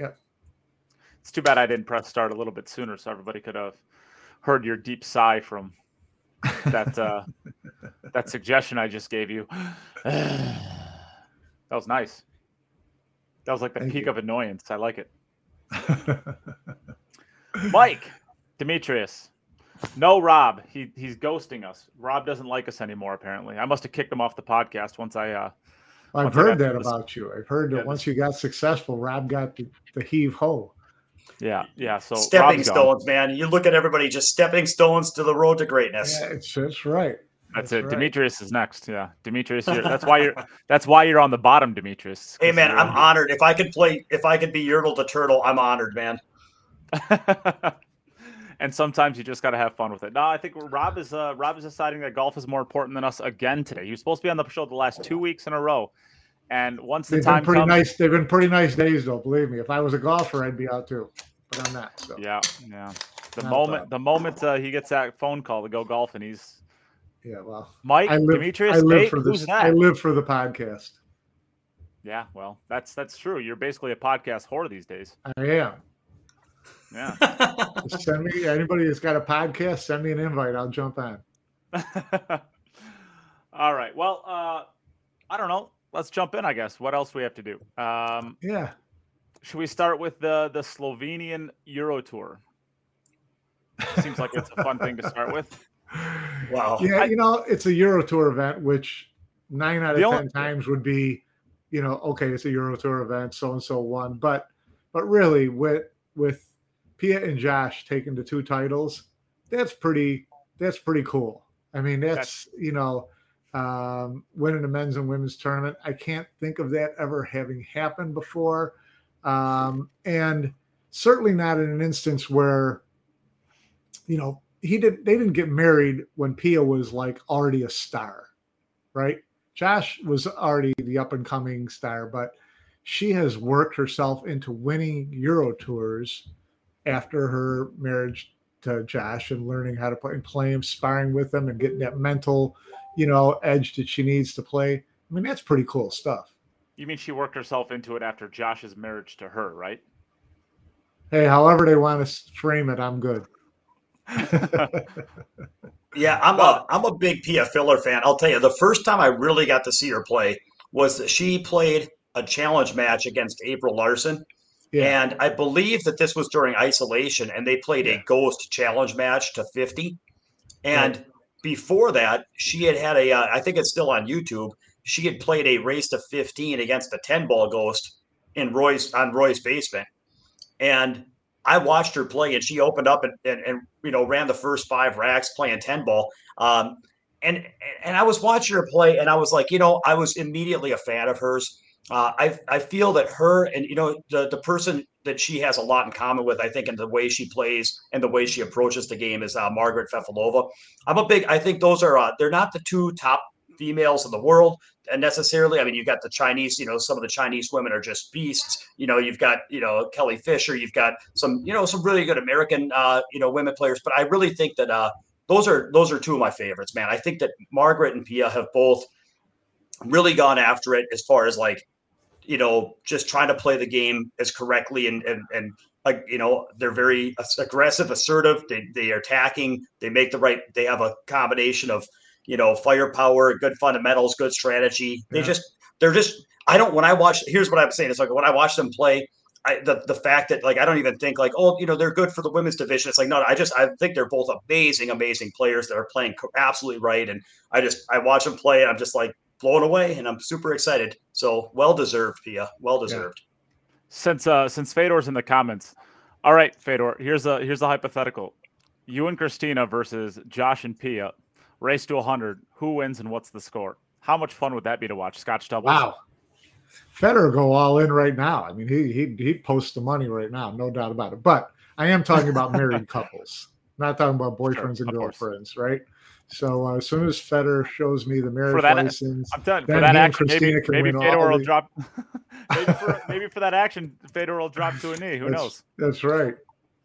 Yep. It's too bad I didn't press start a little bit sooner, so everybody could have heard your deep sigh from that uh, that suggestion I just gave you. that was nice. That was like the Thank peak you. of annoyance. I like it. Mike Demetrius. No, Rob. He he's ghosting us. Rob doesn't like us anymore. Apparently, I must have kicked him off the podcast once I. uh I've heard that about you. I've heard that Yeah, once you got successful, Rob got the, the heave ho. Yeah, yeah. So stepping Rob's gone. stones, man. You look at everybody just stepping stones to the road to greatness. Yeah, it's that's right. That's, That's it. right. Demetrius is next. Yeah, Demetrius. You're, that's why you're. That's why you're on the bottom, Demetrius. Hey, man, I'm honored. If I could play, if I could be Yertle the turtle, I'm honored, man. and sometimes you just got to have fun with it. No, I think Rob is uh, Rob is deciding that golf is more important than us again today. He was supposed to be on the show the last two weeks in a row, and once the They've been time pretty comes, nice. They've been pretty nice days, though. Believe me, if I was a golfer, I'd be out too, but I'm not. So yeah, yeah. The Not moment, the moment uh, he gets that phone call to go golfing, he's yeah. Well, Mike I live. Demetrius. I live Nate, for who's this. that? I live for the podcast. Yeah, well, that's that's true. You're basically a podcast whore these days. I am. Yeah. Send me anybody that's got a podcast. Send me an invite. I'll jump on. All right. Well, uh, I don't know. Let's jump in. I guess. What else we have to do? Um, Yeah. should we start with the the Slovenian Euro Tour? Seems like it's a fun thing to start with. Wow. Yeah, I- you know, it's a Euro Tour event, which nine out of ten only- times would be, you know, okay, it's a Euro Tour event, so and so won. But but really with with Pia and Josh taking the two titles, that's pretty that's pretty cool. I mean, that's, you know, um, winning the men's and women's tournament. I can't think of that ever having happened before. Um, and certainly not in an instance where, you know, he didn't—they didn't get married when Pia was like already a star, right? Josh was already the up and coming star, but she has worked herself into winning Euro tours after her marriage to Josh and learning how to play and play him, sparring with him, and getting that mental, you know, edge that she needs to play. I mean, that's pretty cool stuff. You mean she worked herself into it after Josh's marriage to her, right? Hey, however they want to frame it, I'm good. Yeah, I'm a I'm a big Pia Filler fan. I'll tell you, the first time I really got to see her play was that she played a challenge match against April Larson. Yeah, And I believe that this was during isolation, and they played Yeah. a ghost challenge match to 50. And before that, she had had a, uh, I think it's still on YouTube. She had played a race to 15 against the 10 ball ghost in Roy's on Roy's basement. And I watched her play, and she opened up and, and, and you know ran the first five racks playing 10 ball. Um, and and I was watching her play, and I was like, you know, I was immediately a fan of hers. Uh, I I feel that her and you know the the person that she has a lot in common with, I think, in the way she plays and the way she approaches the game is uh, Margaret Fefilova. I'm a big. I think those are uh, they're not the two top females in the world and necessarily. I mean, you've got the Chinese. You know, some of the Chinese women are just beasts. You know, you've got you know Kelly Fisher. You've got some you know some really good American uh, you know women players. But I really think that uh, those are those are two of my favorites, man. I think that Margaret and Pia have both really gone after it as far as like you know just trying to play the game as correctly and and and like you know they're very aggressive assertive. They, they are attacking. They make the right they have a combination of you know firepower good fundamentals good strategy. They Yeah. just they're just i don't when i watch here's what i'm saying it's like when i watch them play I, the, the fact that like I don't even think like oh you know they're good for the women's division. It's like no I just I think they're both amazing amazing players that are playing absolutely right. And I just I watch them play and I'm just like blown away and I'm super excited so well deserved Pia well deserved Since uh since Fedor's in the comments. All right, Fedor, here's a here's a hypothetical. You and Christina versus Josh and Pia. Race to 100. Who wins and what's the score? How much fun would that be to watch? Scotch doubles. Wow. Federer go all in right now. I mean, he he he'd post the money right now, no doubt about it. But I am talking about married couples, not talking about boyfriends Sure, and of course. girlfriends, right? So uh, as soon as Federer shows me the marriage that- license, I'm done. For that and action, maybe, Christina can maybe win Fedor will the- drop. maybe, for, maybe for that action, Fedor will drop to a knee. Who That's- knows? that's right,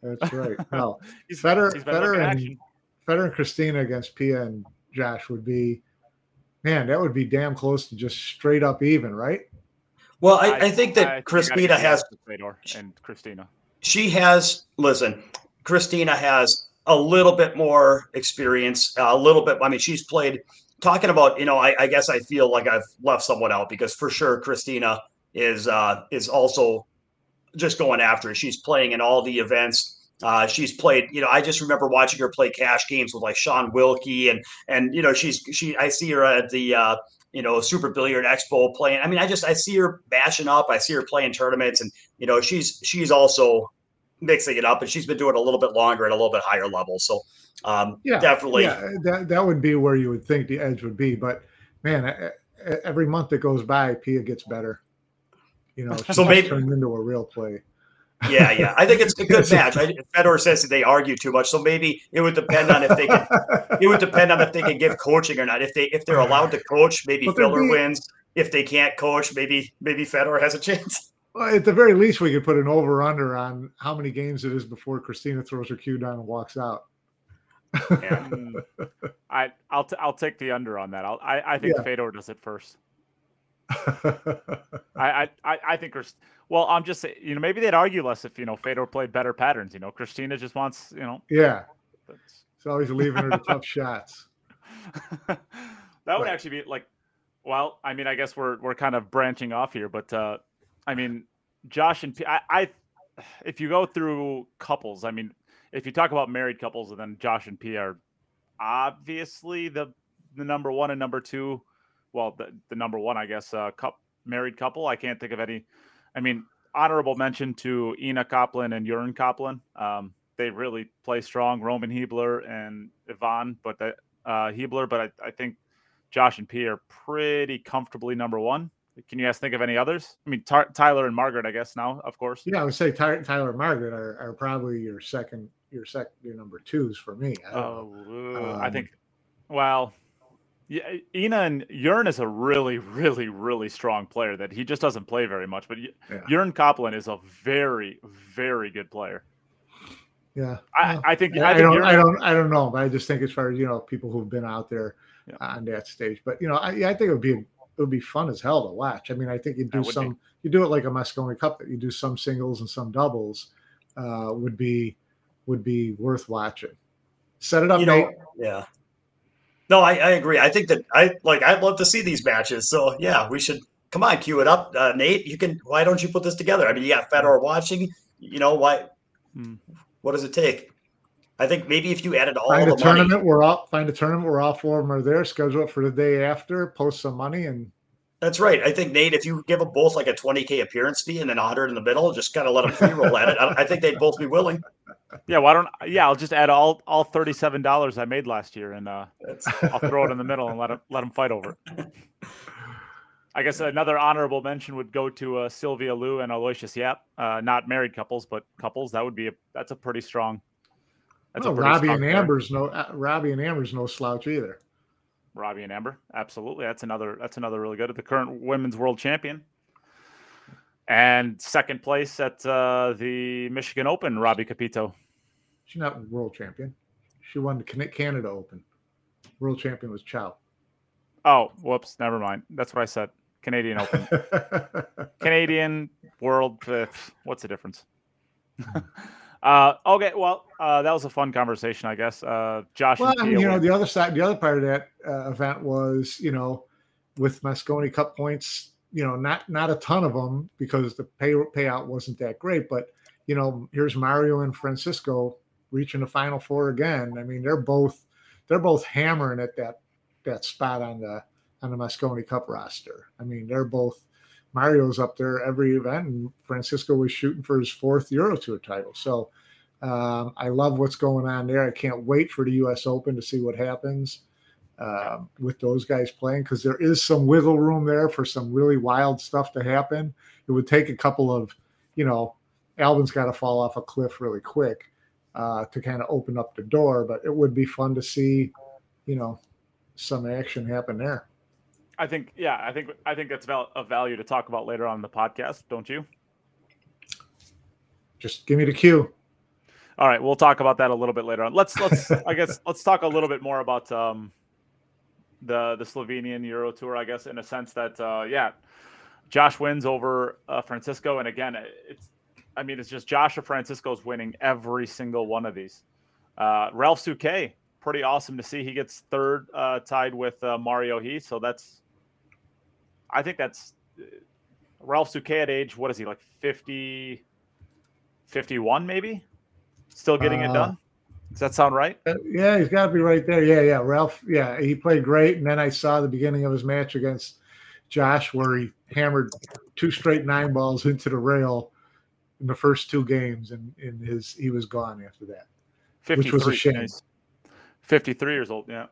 that's right. No, He's, Federer, he's Federer, and action. Federer and Christina against Pia and Josh would be, man, that would be damn close to just straight up even, right? Well, I, I think that I think Christina I has give Fedor and Christina. she has listen christina has a little bit more experience a little bit i mean she's played talking about you know i, I guess i feel like i've left someone out because for sure christina is uh is also just going after it she's playing in all the events uh, she's played, you know, I just remember watching her play cash games with like Sean Wilkie and and you know she's she I see her at the uh, you know Super Billiard Expo playing. I mean, I just I see her bashing up. I see her playing tournaments, and you know she's she's also mixing it up, and she's been doing it a little bit longer at a little bit higher level. So um, Yeah, definitely, Yeah, that that would be where you would think the edge would be, but man, every month that goes by, Pia gets better. You know, So maybe- turned into a real play. yeah, yeah. I think it's a good match. I, Fedor says they argue too much, so maybe it would depend on if they can. It would depend on if they can give coaching or not. If they if they're allowed to coach, maybe be- wins. If they can't coach, maybe maybe Fedor has a chance. Well, at the very least, we could put an over under on how many games it is before Christina throws her cue down and walks out. Yeah. I I'll t- I'll take the under on that. I'll, I I think Yeah. Fedor does it first. I, I I think Christ- well I'm just you know maybe they'd argue less if you know Fedor played better patterns. You know Christina just wants you know yeah, it's always leaving her to tough shots. that would actually be like well I mean I guess we're we're kind of branching off here but uh I mean Josh and P- I, I if you go through couples I mean if you talk about married couples and then Josh and P are obviously the the number one and number two well the, the number one I guess uh cup married couple. I can't think of any I mean honorable mention to Ina Kaplan and Jörn Kaplan um they really play strong. Roman Hybler and Yvonne but that uh Hybler but I, I think Josh and P are pretty comfortably number one can you guys think of any others I mean Tar- Tyler and Margaret I guess now of course Yeah, I would say Ty- Tyler and Margaret are, are probably your second, your second, your number twos for me. I. Oh, uh, I Um, think. Well, yeah, Ina and Jörn is a really, really, really strong player. That he just doesn't play very much. But Yeah. Kaplan is a very, very good player. Yeah, I, I think. I, I, think don't, I don't, I don't know, but I just think as far as you know, people who've been out there Yeah. on that stage. But you know, I, I think it would be, it would be fun as hell to watch. I mean, I think you do would be. some, you do it like a Mosconi Cup that you do some singles and some doubles, uh, would be, would be worth watching. Set it up, you Nate. know, yeah. No, I, I agree. I think that I like. I'd love to see these matches. So yeah, we should come on, cue it up, uh, Nate. You can. Why don't you put this together? I mean, you got Fedor watching. You know why? Hmm. What does it take? I think maybe if you added all Find a the money, tournament where all find a tournament where all four of them are there. Schedule it for the day after. Post some money and that's right. I think Nate, if you give them both like a twenty k appearance fee and then hundred in the middle, just kind of let them free roll at it. I, I think they'd both be willing. yeah, why don't? Yeah, I'll just add all all thirty seven dollars I made last year, and uh, I'll throw it in the middle and let them let them fight over it. I guess another honorable mention would go to uh, Sylvia Liu and Aloysius Yapp. Uh, not married couples, but couples. That would be a that's a pretty strong. That's well, a Robbie and. Amber's no uh, Robbie and Amber's no slouch either. Robbie and Amber, absolutely. That's another. That's another really good. The current women's world champion, and second place at uh, the Michigan Open. Robbie Capito. She's not world champion. She won the Can- Canada Open. World champion was Chow. Oh, whoops. Never mind. That's what I said. Canadian Open. Canadian World. uh, What's the difference? uh, okay. Well, uh, that was a fun conversation, I guess. Uh, Josh. well, and I Pia mean, you know, the other side, the other part of that uh, event was, you know, with Mosconi Cup points, you know, not not a ton of them because the pay payout wasn't that great. But you know, here's Mario and Francisco reaching the Final Four again. I mean, they're both they're both hammering at that that spot on the on the Mosconi Cup roster. I mean, they're both Mario's up there every event, and Francisco was shooting for his fourth Euro Tour title. So um, I love what's going on there. I can't wait for the U.S. Open to see what happens um, with those guys playing because there is some wiggle room there for some really wild stuff to happen. It would take a couple of, you know, Albin's got to fall off a cliff really quick uh, to kind of open up the door, but it would be fun to see, you know, some action happen there. I think. Yeah, I think. I think that's val- of value to talk about later on in the podcast. Don't you? Just give me the cue. All right, we'll talk about that a little bit later on. Let's let's I guess let's talk a little bit more about um the the Slovenian Euro Tour. I guess in a sense that uh, yeah, Josh wins over uh, Francisco, and again, it's I mean it's just Josh or Francisco's winning every single one of these. Uh, Ralph Souquet, pretty awesome to see. He gets third, uh, tied with uh, Mario He. So that's, I think that's uh, Ralph Souquet at age, what is he, like 50, 51 maybe? Still getting it Uh, done? Does that sound right? Uh, yeah, he's got to be right there. Yeah, yeah. Ralph, yeah, he played great. And then I saw the beginning of his match against Josh where he hammered two straight nine balls into the rail in the first two games, and in his he was gone after that. which was a shame. He's 53 years old. Yeah.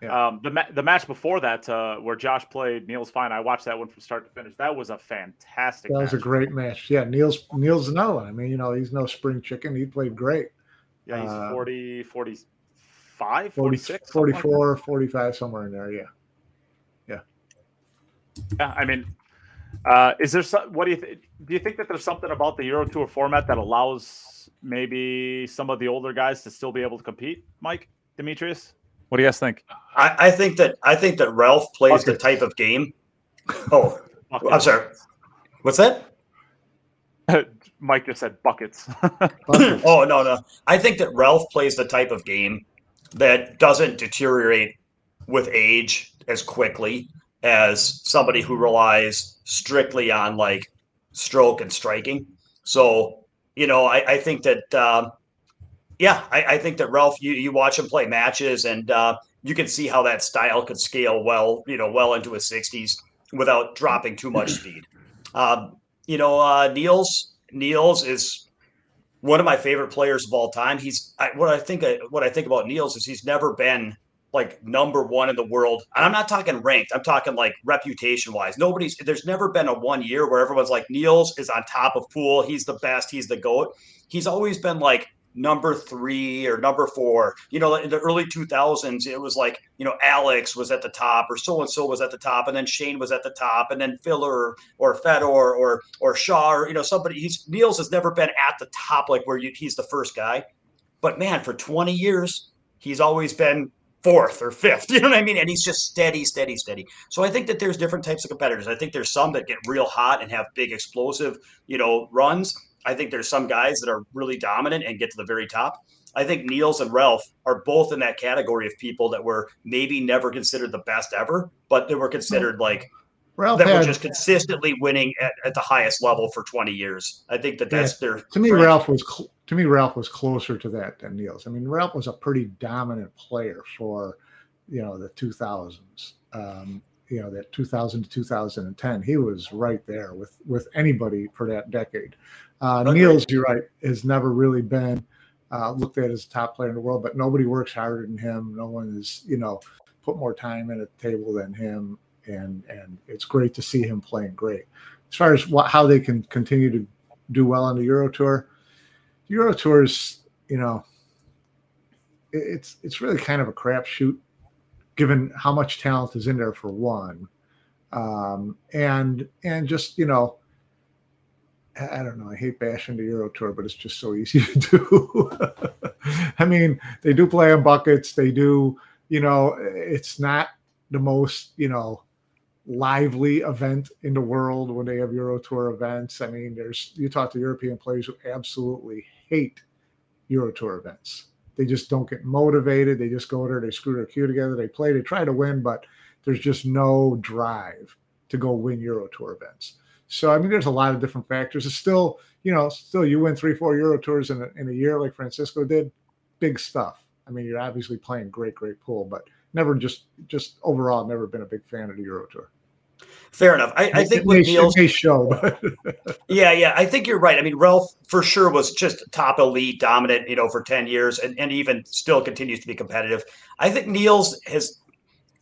Yeah. Um, the ma- the match before that, uh, where Josh played Niels Feijen, I watched that one from start to finish. That was a fantastic. That was a great match. Yeah, Niels Niels another one. I mean, you know, he's no spring chicken. He played great. Yeah, he's uh, 40, 45, 46, something like 44, 45, somewhere in there. Yeah. Yeah, yeah. I mean, uh, is there some? What do you think? Do you think that there's something about the Euro Tour format that allows maybe some of the older guys to still be able to compete? Mike Demetrius, what do you guys think? I, I think that I think that Ralph plays the type of game. Oh, I'm sorry. What's that? Mike just said buckets. Buckets. Oh no, no. I think that Ralph plays the type of game that doesn't deteriorate with age as quickly as somebody who relies strictly on like stroke and striking. So, you know, I, I think that um, yeah, I, I think that Ralph, you, you watch him play matches and uh, you can see how that style could scale well, you know, well into his 60s without dropping too much speed. Um, you know, uh, Niels Niels is one of my favorite players of all time. He's I, what I think what I think about Niels is he's never been like number one in the world. And I'm not talking ranked. I'm talking like reputation wise. Nobody's there's never been a one year where everyone's like Niels is on top of pool. He's the best. He's the goat. He's always been like number three or number four. You know, in the early 2000s, it was like, you know, Alex was at the top or so and so was at the top, and then Shane was at the top, and then Filler or Fedor or or Shaw, or, you know, somebody. He's Niels has never been at the top like where you, he's the first guy. But man, for 20 years, he's always been fourth or fifth. You know what I mean? And he's just steady, steady, steady. So I think that there's different types of competitors. I think there's some that get real hot and have big explosive, you know, runs. I think there's some guys that are really dominant and get to the very top. I think Niels and Ralph are both in that category of people that were maybe never considered the best ever, but they were considered like Ralph that were just consistently winning at, at the highest level for 20 years. I think that that's their to me. Ralph was cl- to me Ralph was closer to that than Niels. I mean, Ralph was a pretty dominant player for you know the 2000s. Um, you know that 2000 to 2010, he was right there with with anybody for that decade. Uh. Niels, you're right, has never really been uh, looked at as a top player in the world, but nobody works harder than him. No one is you know put more time in at the table than him, and and it's great to see him playing great. As far as what, how they can continue to do well on the Euro Tour, Euro Tour is you know it- it's it's really kind of a crapshoot, given how much talent is in there for one, um, and and just you know. I don't know. I hate bashing the Euro Tour, but it's just so easy to do. I mean, they do play on buckets. They do, you know, it's not the most, you know, lively event in the world when they have Euro Tour events. I mean, there's you talk to European players who absolutely hate Euro Tour events. They just don't get motivated. They just go there, they screw their cue together, they play, they try to win, but there's just no drive to go win Euro Tour events. So I mean, there's a lot of different factors. It's still, you know, still you win three, four Euro tours in a, in a year like Francisco did, big stuff. I mean, you're obviously playing great, great pool, but never just just overall never been a big fan of the Euro tour. Fair enough. I, I think it with may, Niels, may show, Yeah, yeah, I think you're right. I mean, Ralph for sure was just top elite, dominant, you know, for ten years, and, and even still continues to be competitive. I think Niels has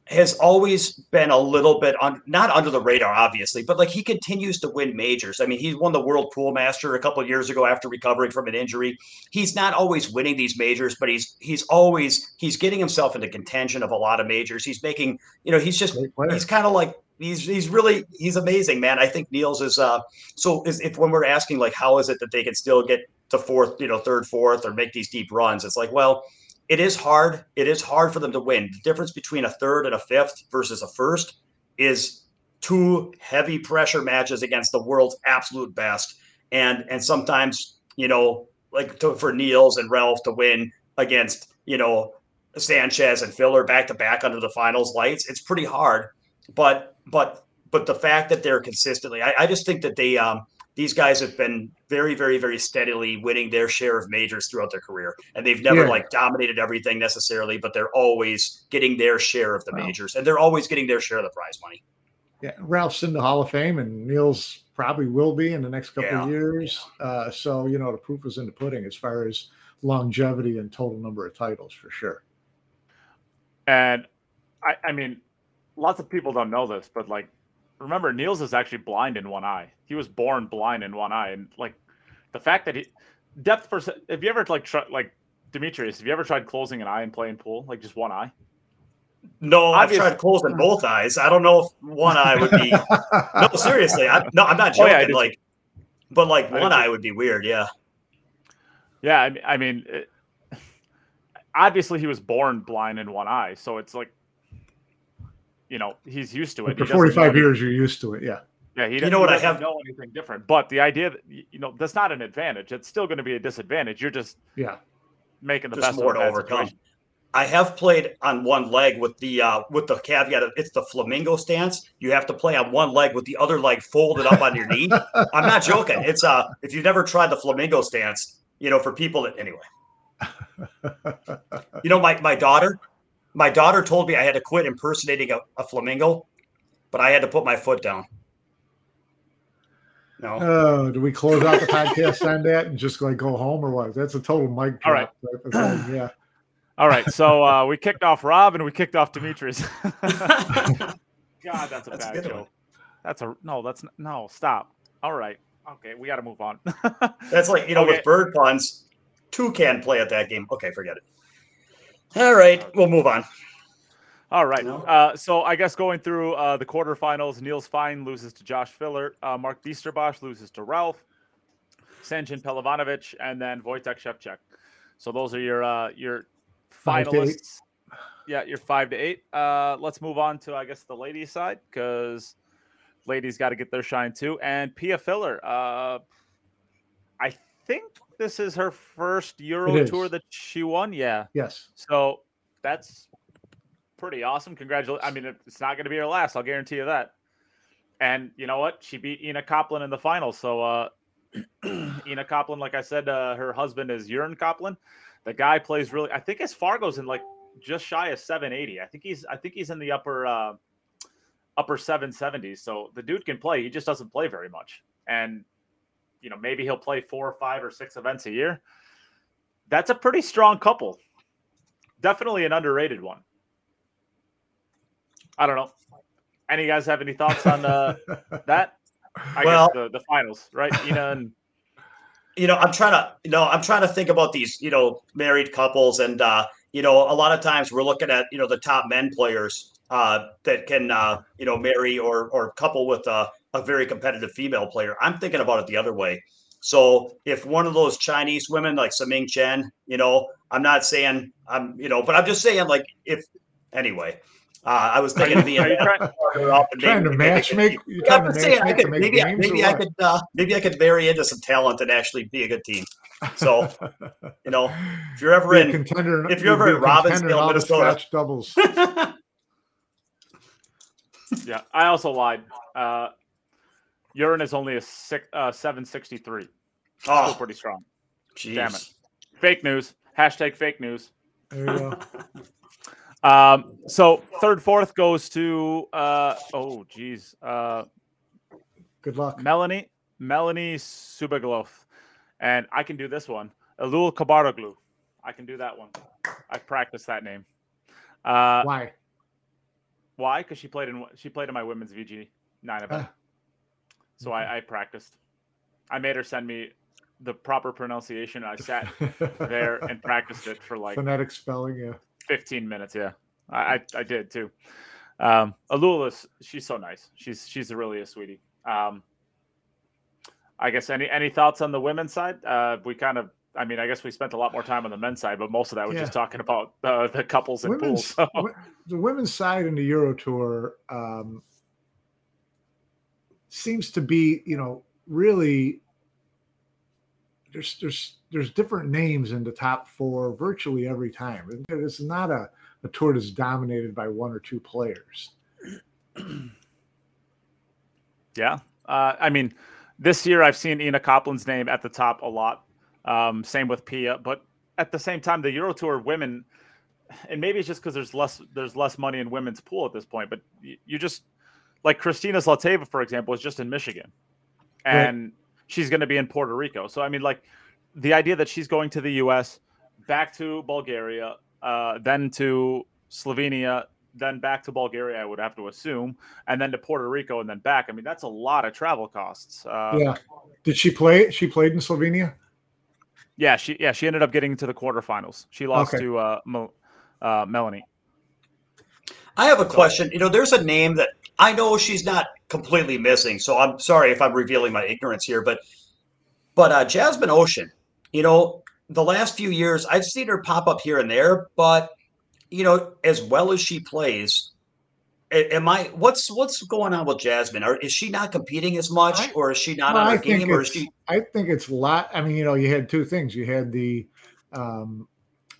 has always been a little bit on not under the radar, obviously, but like he continues to win majors. I mean, he won the World Pool Master a couple of years ago after recovering from an injury. He's not always winning these majors, but he's he's always he's getting himself into contention of a lot of majors. He's making, you know, he's just he's kind of like he's he's really he's amazing, man. I think Niels is uh so is if when we're asking like how is it that they can still get to fourth, you know, third, fourth, or make these deep runs, it's like, well, it is hard. It is hard for them to win. The difference between a third and a fifth versus a first is two heavy pressure matches against the world's absolute best, and and sometimes you know like to, for Niels and Ralph to win against you know Sanchez and Filler back to back under the finals lights. It's pretty hard, but but but the fact that they're consistently, I, I just think that they um these guys have been very, very, very steadily winning their share of majors throughout their career. And they've never yeah. like dominated everything necessarily, but they're always getting their share of the wow. majors and they're always getting their share of the prize money. Yeah. Ralph's in the Hall of Fame and Niels probably will be in the next couple yeah. of years. Uh, so, you know, the proof is in the pudding as far as longevity and total number of titles for sure. And I, I mean, lots of people don't know this, but like remember Niels is actually blind in one eye. He was born blind in one eye, and like the fact that he depth percent. Have you ever like try, like Demetrius? Have you ever tried closing an eye and playing pool, like just one eye? No, Obviously. I've tried closing both eyes. I don't know if one eye would be. no, seriously, I, no, I'm not joking. Oh, yeah, like, but like one eye would be weird. Yeah. Yeah, I mean, I mean, it, obviously he was born blind in one eye, so it's like you know he's used to it. For 45 years, you're used to it. Yeah. Yeah, he, you know what I have know anything different, but the idea that you know that's not an advantage. It's still going to be a disadvantage. You're just yeah making the just best more to overcome. Situation. I have played on one leg with the uh, with the caveat of it's the flamingo stance. You have to play on one leg with the other leg folded up on your knee. I'm not joking. It's uh if you've never tried the flamingo stance, you know, for people that anyway. you know, my my daughter, my daughter told me I had to quit impersonating a, a flamingo, but I had to put my foot down. No. Oh, do we close out the podcast on that and just like go home or what? That's a total mic drop. All right. Yeah. All right. So uh, we kicked off Rob and we kicked off Demetrius. God, that's a that's bad a joke. One. That's a no. That's no. Stop. All right. Okay, we got to move on. that's like you know okay. with bird puns, two can play at that game. Okay, forget it. All right, we'll move on. All right. Uh, so I guess going through uh, the quarterfinals, Niels Feijen loses to Josh Filler. Uh, Mark Bijsterbosch loses to Ralph. Sanjin Pehlivanovic, and then Wojtek Szewczyk. So those are your uh, your finalists. Yeah, you're five to eight. Uh, let's move on to I guess the ladies' side because ladies got to get their shine too. And Pia Filler, uh, I think this is her first Euro tour that she won. Yeah. Yes. So that's pretty awesome. Congratulations. I mean, it's not going to be her last. I'll guarantee you that. And you know what? She beat Ina Kaplan in the final. So uh, Ina Kaplan, like I said, uh, her husband is Jörn Kaplan. The guy plays really. I think his Fargo's in like just shy of 780. I think he's. I think he's in the upper uh, upper 770s. So the dude can play. He just doesn't play very much. And you know, maybe he'll play four or five or six events a year. That's a pretty strong couple. Definitely an underrated one. I don't know. Any guys have any thoughts on uh, that? I well, guess the, the finals, right? Ina and you know, I'm trying to, you know, I'm trying to think about these, you know, married couples, and uh, you know, a lot of times we're looking at, you know, the top men players uh, that can, uh, you know, marry or or couple with a, a very competitive female player. I'm thinking about it the other way. So if one of those Chinese women like Siming Chen, you know, I'm not saying I'm, you know, but I'm just saying like if anyway. Uh, I was thinking of being trying, trying to match make. You're trying to match make could, maybe maybe I could uh, maybe I could vary into some talent and actually be a good team. So, you know, if you're ever in contender, if you're ever in Robbinsdale, Minnesota, doubles. yeah, I also lied. Uh, Jörn is only a six, uh, 763. Oh, Still pretty strong. Geez. Damn it. Fake news. Hashtag fake news. There you go. um, so third, fourth goes to uh, oh geez. Uh, Good luck. Melanie, Melanie Subaglov. And I can do this one. Elul Kabaroglu. I can do that one. I've practiced that name. Uh, Why? Why? Because she played in she played in my women's VG nine event. So I, mm-hmm. I practiced. I made her send me the proper pronunciation. I sat there and practiced it for like phonetic spelling. Yeah, fifteen minutes. Yeah, I I, I did too. Um, Alula, she's so nice. She's she's really a sweetie. Um, I guess any any thoughts on the women's side? Uh, we kind of, I mean, I guess we spent a lot more time on the men's side, but most of that was yeah. just talking about uh, the couples and women's, pools. So. The women's side in the Euro Tour, um, seems to be, you know, really there's there's there's different names in the top four virtually every time. It's not a, a tour that's dominated by one or two players. yeah, uh, I mean, this year I've seen Ina Kaplan's name at the top a lot. Um, same with Pia, but at the same time, the Euro Tour women, and maybe it's just because there's less there's less money in women's pool at this point. But you, you just like Christina Zlateva, for example, is just in Michigan, and right. she's going to be in Puerto Rico. So I mean, like the idea that she's going to the U.S., back to Bulgaria, uh, then to Slovenia, then back to Bulgaria, I would have to assume, and then to Puerto Rico, and then back. I mean, that's a lot of travel costs. Uh, yeah. Did she play? She played in Slovenia. Yeah, she yeah she ended up getting to the quarterfinals. She lost okay. to uh, Mo, uh, Melanie. I have a question. You know, there's a name that I know she's not completely missing, so I'm sorry if I'm revealing my ignorance here, but but uh, Jasmin Ouschan, you know, the last few years I've seen her pop up here and there, but you know, as well as she plays, am I what's what's going on with Jasmine? Or is she not competing as much, I, or is she not well, on her game, or is she? I think it's a lot. I mean, you know, you had two things. You had the um,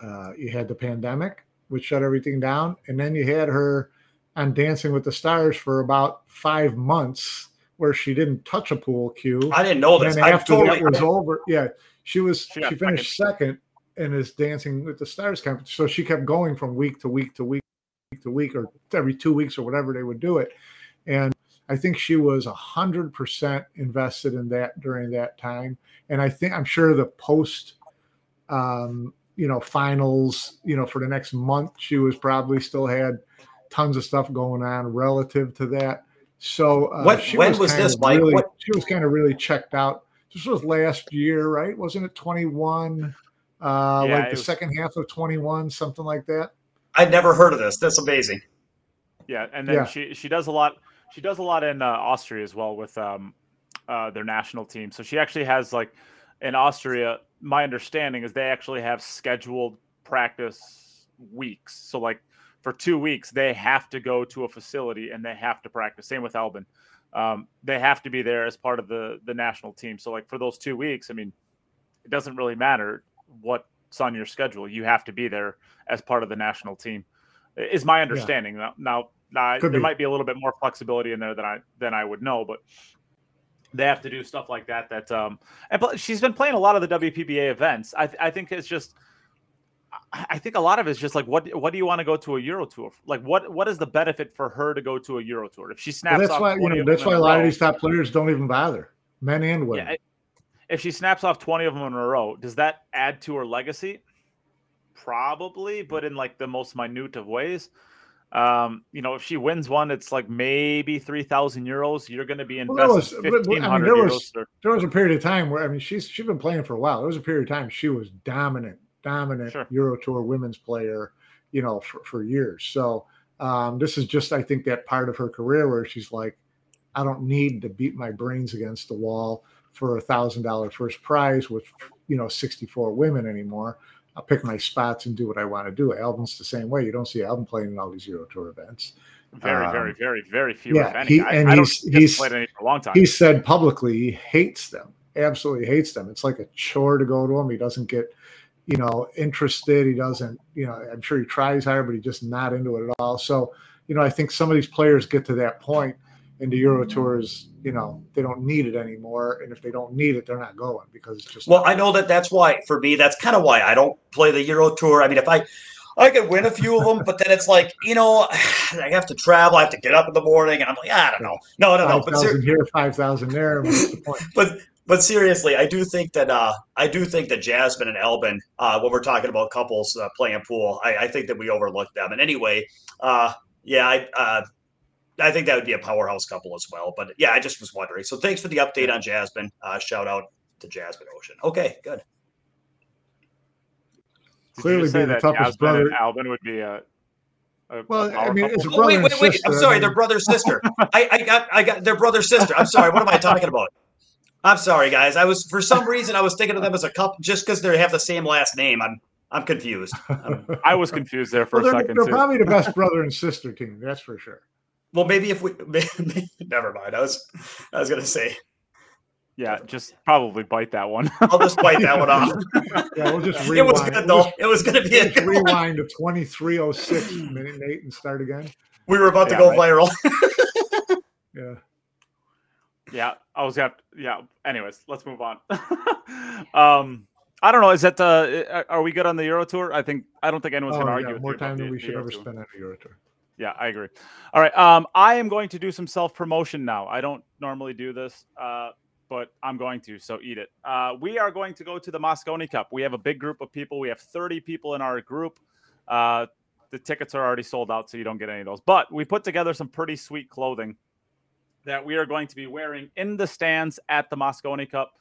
uh, you had the pandemic, which shut everything down, and then you had her on Dancing with the Stars for about five months, where she didn't touch a pool cue. I didn't know this. And after totally, that was over, yeah, she was she, she finished second. in his Dancing with the Stars competition, so she kept going from week to week to week to week or every two weeks or whatever they would do it. And I think she was a hundred percent invested in that during that time. And I think I'm sure the post, um, you know, finals, you know, for the next month, she was probably still had tons of stuff going on relative to that. So uh, what, when was, was this, Mike? Really, she was kind of really checked out. This was last year, right? Wasn't it 21? Uh, yeah, like the was... second half of 21, something like that. I'd never heard of this. That's amazing. Yeah, and then yeah. she she does a lot. She does a lot in uh, Austria as well with um, uh, their national team. So she actually has like in Austria. My understanding is they actually have scheduled practice weeks. So like for two weeks, they have to go to a facility and they have to practice. Same with Albin. Um, they have to be there as part of the the national team. So like for those two weeks, I mean, it doesn't really matter what's on your schedule. You have to be there as part of the national team. Is my understanding yeah. now. Now, there be. might be a little bit more flexibility in there than I than I would know, but they have to do stuff like that. That um, and she's been playing a lot of the WPBA events. I I think it's just. I think a lot of it's just like what what do you want to go to a Euro tour? Like what what is the benefit for her to go to a Euro tour if she snaps? Well, that's why you know that's why a lot row, of these top players don't even bother, men and women. Yeah, if she snaps off 20 of them in a row, does that add to her legacy? Probably, but in like the most minute of ways. Um, you know, if she wins one, it's like maybe 3,000 euros. You're going to be investing well, was, 1,500 I mean, there was, euros. There was a period of time where, I mean, she's, she's been playing for a while. There was a period of time she was dominant, dominant sure. Euro Tour women's player, you know, for, for years. So, um, this is just, I think, that part of her career where she's like, I don't need to beat my brains against the wall for a thousand dollar first prize with you know 64 women anymore. I'll pick my spots and do what I want to do. Albin's the same way. You don't see Albin playing in all these Euro Tour events. Very, um, very, very, very few. Yeah, he, I, and I he's he's played any for a long time. He said publicly he hates them. Absolutely hates them. It's like a chore to go to them. He doesn't get, you know, interested. He doesn't, you know, I'm sure he tries hard, but he's just not into it at all. So, you know, I think some of these players get to that point into Euro Tours, you know, they don't need it anymore. And if they don't need it, they're not going because it's just. Well, I know that that's why, for me, that's kind of why I don't play the Euro Tour. I mean, if I, I could win a few of them, but then it's like, you know, I have to travel. I have to get up in the morning, and I'm like, I don't know, no, no, no. Five thousand here, five thousand there. The but but seriously, I do think that uh, I do think that Jasmine and Albin, uh, when we're talking about couples uh, playing pool, I, I, think that we overlook them. And anyway, uh, yeah, I, uh, I think that would be a powerhouse couple as well. But yeah, I just was wondering. So thanks for the update on Jasmine. Uh, shout out to Jasmin Ouschan. Okay, good. Did Clearly, being the toughest Jasmine brother. Albin would be a. a well, a I mean, it's a brother wait, wait, wait, wait. I'm sorry, they're brother sister. I, I got, I got their brother sister. I'm sorry. What am I talking about? I'm sorry, guys. I was for some reason I was thinking of them as a couple just because they have the same last name. I'm I'm confused. I was confused there for well, a second. They're too. probably the best brother and sister team. That's for sure. Well, maybe if we maybe, never mind. I was I was gonna say Yeah, just probably bite that one. I'll just bite that one off. Yeah, we'll just it was good though. It was gonna be a just good one. rewind to 2306 minute eight and start again. We were about to go right. viral. Yeah. yeah, I was gonna. Yeah. Anyways, let's move on. um, I don't know. Is that uh, are we good on the Euro Tour? I think I don't think anyone's Oh, gonna yeah, argue more you time than the- we should Euro ever Tour. spend on the Euro Tour. Yeah, I agree. All right. Um, I am going to do some self promotion now. I don't normally do this, uh, but I'm going to. So eat it. Uh, we are going to go to the Mosconi Cup. We have a big group of people. We have 30 people in our group. Uh, the tickets are already sold out, so you don't get any of those. But we put together some pretty sweet clothing that we are going to be wearing in the stands at the Mosconi Cup.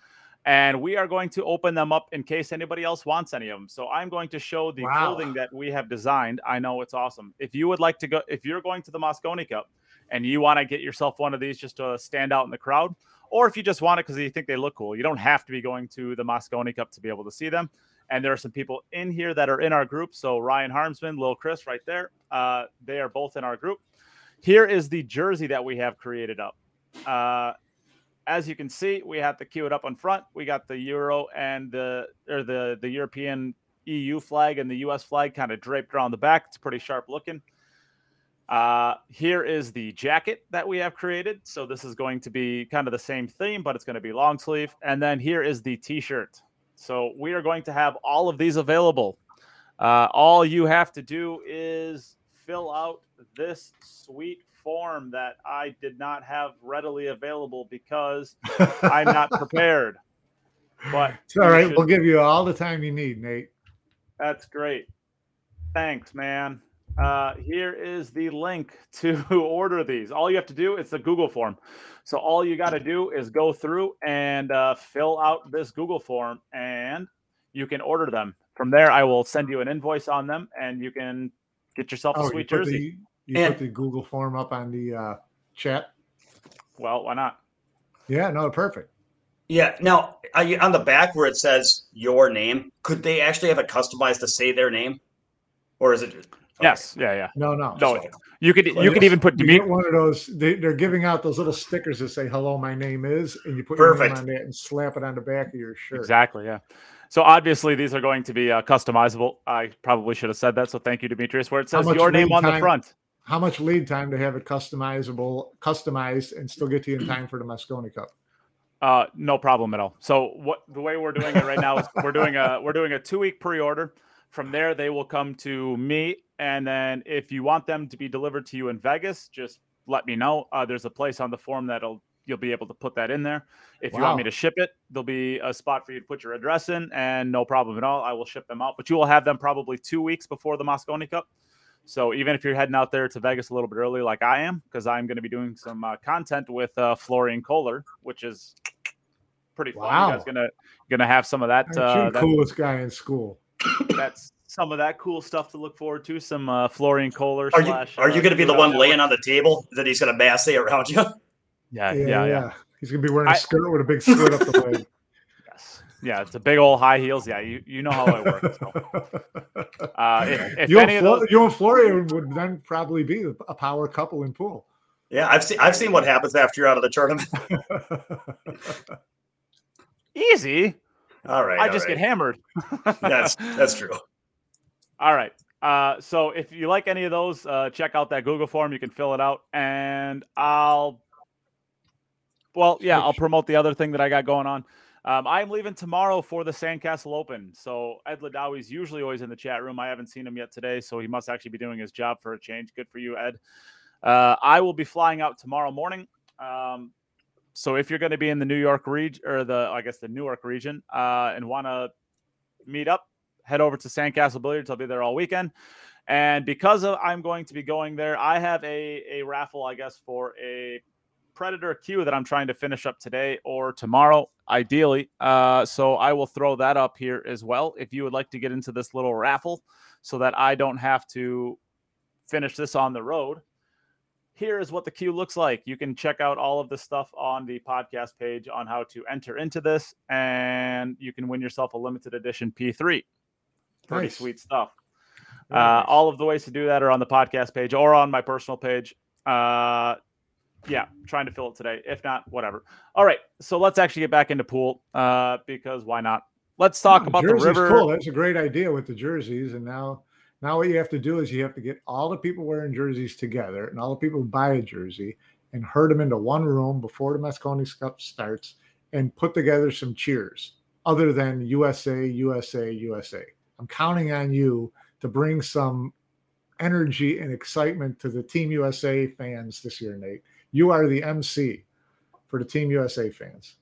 And we are going to open them up in case anybody else wants any of them. So I'm going to show the Wow. clothing that we have designed. I know it's awesome. If you would like to go, if you're going to the Mosconi Cup and you want to get yourself one of these just to stand out in the crowd, or if you just want it because you think they look cool, you don't have to be going to the Mosconi Cup to be able to see them. And there are some people in here that are in our group. So Ryan Harmsman, Lil Chris, right there, uh, they are both in our group. Here is the jersey that we have created up. Uh, as you can see, we have to queue it up on front. We got the Euro and the or the the European EU flag and the US flag kind of draped around the back. It's pretty sharp looking. Uh, here is the jacket that we have created. So this is going to be kind of the same theme, but it's going to be long sleeve. And then here is the t-shirt. So we are going to have all of these available. Uh, all you have to do is fill out this sweet form that I did not have readily available because I'm not prepared. But It's all you right. should- We'll give you all the time you need, Nate. that's great. Thanks, man. Uh, here is the link to order these. All you have to do is the Google form. So all you got to do is go through and uh, fill out this Google form, and you can order them. From there, I will send you an invoice on them, and you can get yourself a Oh, sweet put jersey. The you And- put the Google form up on the uh, chat. Well, why not? Yeah, no, perfect. Yeah. Now, are you, on the back where it says your name, could they actually have it customized to say their name, or is it? okay. Yes. Yeah. Yeah. No, no. No, you could you could even put You Dimitri. get one of those. They, they're giving out those little stickers that say "Hello, my name is," and you put your Perfect. name on that and slap it on the back of your shirt. Exactly. Yeah. So obviously these are going to be uh, customizable. I probably should have said that. So thank you, Demetrius. Where it says your name lead on the front. How much lead time to have it customizable, customized, and still get to you in time for the Mosconi Cup? Uh, no problem at all. So what the way we're doing it right now is we're doing a we're doing a two week pre order. From there, they will come to me, and then if you want them to be delivered to you in Vegas, just let me know. Uh, there's a place on the form that'll you'll be able to put that in there. If you want me to ship it, there'll be a spot for you to put your address in, and no problem at all. I will ship them out, but you will have them probably two weeks before the Mosconi Cup. So even if you're heading out there to Vegas a little bit early, like I am, because I'm going to be doing some uh, content with uh, Florian Kohler, which is pretty fun. You guys Wow. gonna gonna have some of that. Aren't you Uh, that coolest guy in school? that's some of that cool stuff to look forward to. Some uh, Florian Kohler. Are you slash, are you uh, going to be the one Dot laying on the table that he's going to mass around you? Yeah, Yeah, yeah, yeah. yeah. He's gonna be wearing a I- skirt with a big skirt up the leg. Yes. Yeah, it's a big old high heels. Yeah, you, you know how I work. So. Uh, if if you, any and of Flo- those, you and Florian would then probably be a power couple in pool. Yeah, I've seen I've seen what happens after you're out of the tournament. easy. All right, I all just right. get hammered. That's that's true. All right. Uh, so if you like any of those, uh, check out that Google form. You can fill it out, and I'll. Well, yeah, I'll promote the other thing that I got going on. Um, I'm leaving tomorrow for the Sandcastle Open. So Ed Ladawi's usually always in the chat room. I haven't seen him yet today, so he must actually be doing his job for a change. Good for you, Ed. Uh, I will be flying out tomorrow morning. Um, so if you're going to be in the New York region or the, I guess the Newark region, uh, and want to meet up, head over to Sandcastle Billiards. I'll be there all weekend. And because of I'm going to be going there, I have a a raffle, I guess, for a Predator Q that I'm trying to finish up today or tomorrow, ideally. Uh, so I will throw that up here as well. If you would like to get into this little raffle, so that I don't have to finish this on the road. Here is what the cue looks like. You can check out all of the stuff on the podcast page on how to enter into this, and you can win yourself a limited edition P3 pretty Nice. sweet stuff. Uh, nice. all of the ways to do that are on the podcast page or on my personal page. Uh, yeah, trying to fill it today. If not, whatever. All right, so let's actually get back into pool uh, because why not? Let's talk No, about the river. Cool. That's a great idea with the jerseys. And now, now what you have to do is you have to get all the people wearing jerseys together and all the people who buy a jersey and herd them into one room before the Mosconi Cup starts and put together some cheers other than USA, USA, USA. I'm counting on you to bring some energy and excitement to the Team USA fans this year, Nate. You are the MC for the Team USA fans.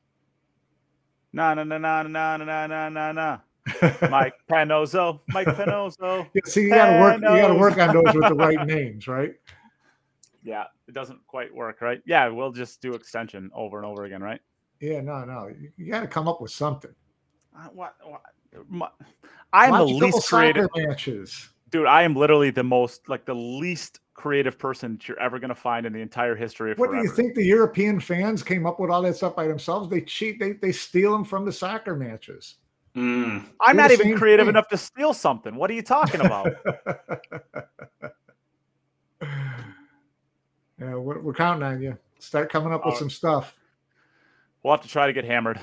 Na na na na na na na na na na. Mike Panozzo. Mike Panozzo. Yeah, see, you got to work. You got to work on those with the right names, right? Yeah, it doesn't quite work, right? Yeah, we'll just do extension over and over again, right? Yeah, no, no. You, you got to come up with something. Uh, what, what, my, I'm the Watch a least creative, matches. dude. I am literally the most, like, the least creative person that you're ever gonna find in the entire history of What forever. do you think the European fans came up with all that stuff by themselves? They cheat. They they steal them from the soccer matches. Mm. I'm not even creative thing. enough to steal something. What are you talking about? yeah, we're, we're counting on you. Start coming up with Oh. some stuff. we'll have to try to get hammered.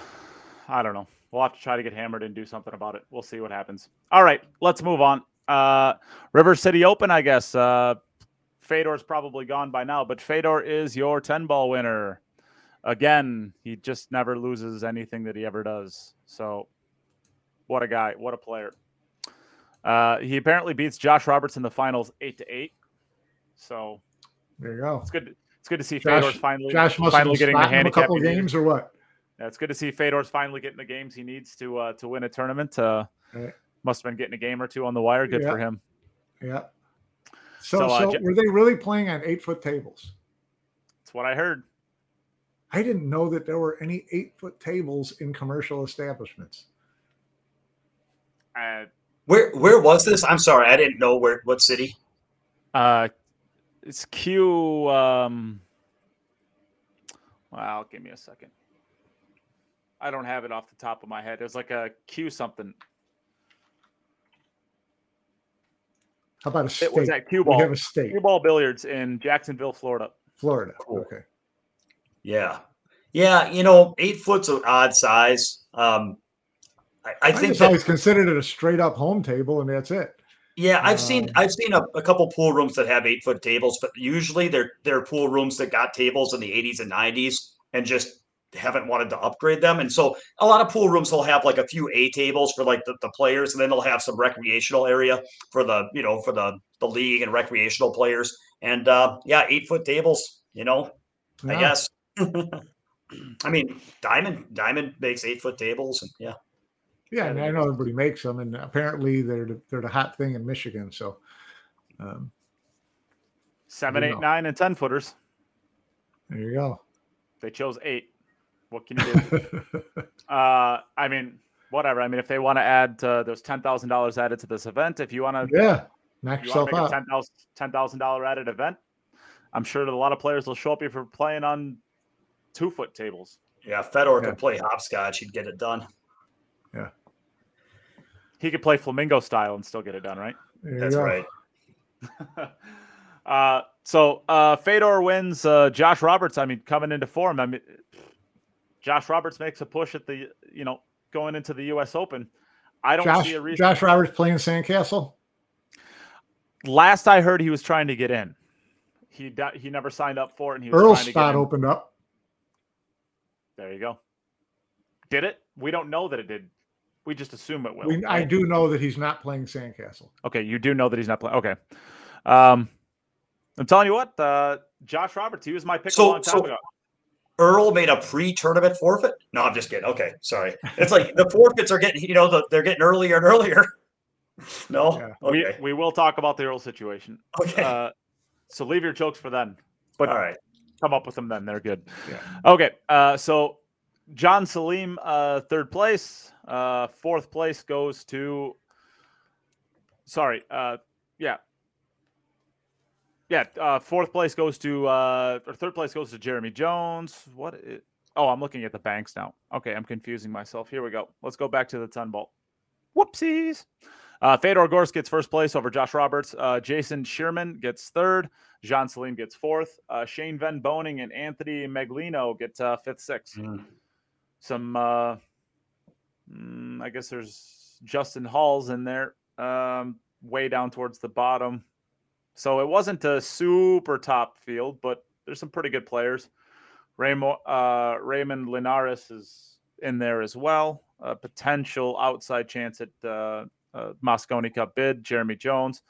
I don't know. We'll have to try to get hammered and do something about it. We'll see what happens. All right, let's move on. Uh, River City Open, I guess. Uh, Fedor's probably gone by now, but Fedor is your 10 ball winner. Again, he just never loses anything that he ever does. So, what a guy. What a player. Uh, he apparently beats Josh Roberts in the finals 8 to 8. So, There you go. it's good. It's good to see Josh- Fedor's finally Josh finally getting the him a handicap. couple games or what? Yeah, it's good to see Fedor's finally getting the games he needs to uh, to win a tournament. Uh, Right. Must have been getting a game or two on the wire. Good for him. Yeah. So, So, so, uh, were they really playing on eight foot tables? That's what I heard. I didn't know that there were any eight foot tables in commercial establishments. Uh, Where where was this? I'm sorry, I didn't know where what city. uh, it's Q. Um, wow, give me a second. I don't have it off the top of my head. It was like a Q something. How about a state? It was at Q we ball. have a state, Q ball billiards in Jacksonville, Florida. Florida. Cool. Okay. Yeah, yeah. You know, eight foot's an odd size. Um, I, I I, think just that, always considered it a straight up home table, and that's it. yeah, I've seen um, I've seen a, a couple pool rooms that have eight foot tables, but usually they're they're pool rooms that got tables in the 80s and 90s and just haven't wanted to upgrade them. And so a lot of pool rooms will have like a few A tables for like the, the players, and then they'll have some recreational area for the you know for the the league and recreational players. And uh, yeah, eight foot tables, you know, I guess. I mean, Diamond Diamond makes eight foot tables, and yeah, Yeah, and I know everybody makes them, and apparently they're the, they're the hot thing in Michigan. So, um, Seven, eight, know. nine, and ten footers. there you go. They chose eight. What can you do? Uh, I mean, whatever. I mean, if they want to add uh, those ten thousand dollars added to this event, if you want to, yeah, knock you yourself to make a out. ten thousand ten thousand dollar added event, I'm sure that a lot of players will show up here for playing on two foot tables. yeah. Fedor Yeah. could play hopscotch; he'd get it done. Yeah, he could play flamingo style and still get it done, right? There That's right. uh, so uh, Fedor wins. Uh, Josh Roberts. I mean, coming into form. I mean, Josh Roberts makes a push at the you know going into the U.S. Open. I don't Josh, see a reason. Josh Roberts playing Sandcastle. Last I heard, he was trying to get in. He he never signed up for it, and he was Earl's trying to spot get opened up. There you go. Did it? We don't know that it did. We just assume it will. We, I do know that he's not playing Sandcastle. Okay, you do know that he's not playing. Okay. Um, I'm telling you what, uh, Josh Roberts, he was my pick So- a long time so- ago. Earl made a pre-tournament forfeit. No, I'm just kidding. Okay, sorry. It's like the forfeits are getting, you know, the, they're getting earlier and earlier. No, Yeah. okay, We we will talk about the Earl situation. okay, Uh, so leave your jokes for then. But all right. come up with them then. They're good. Yeah. Okay. Uh, so John Salim, uh, third place. Uh, fourth place goes to. Sorry. Uh, yeah. Yeah. Uh, fourth place goes to. Uh, or third place goes to Jeremy Jones. What? oh, I'm looking at the banks now. Okay, I'm confusing myself. Here we go. Let's go back to the ton ball. Whoopsies. Uh, Fedor Gorst gets first place over Josh Roberts. Uh, Jason Shearman gets third. Jean Salim gets fourth. Uh, Shane Van Boening and Anthony Meglino get uh, fifth, sixth. Mm. Some, uh, mm, I guess there's Justin Hall's in there, um, way down towards the bottom. So it wasn't a super top field, but there's some pretty good players. Raymond, uh, Raymond Linares is in there as well. A potential outside chance at uh, uh, Mosconi Cup bid. Jeremy Jones.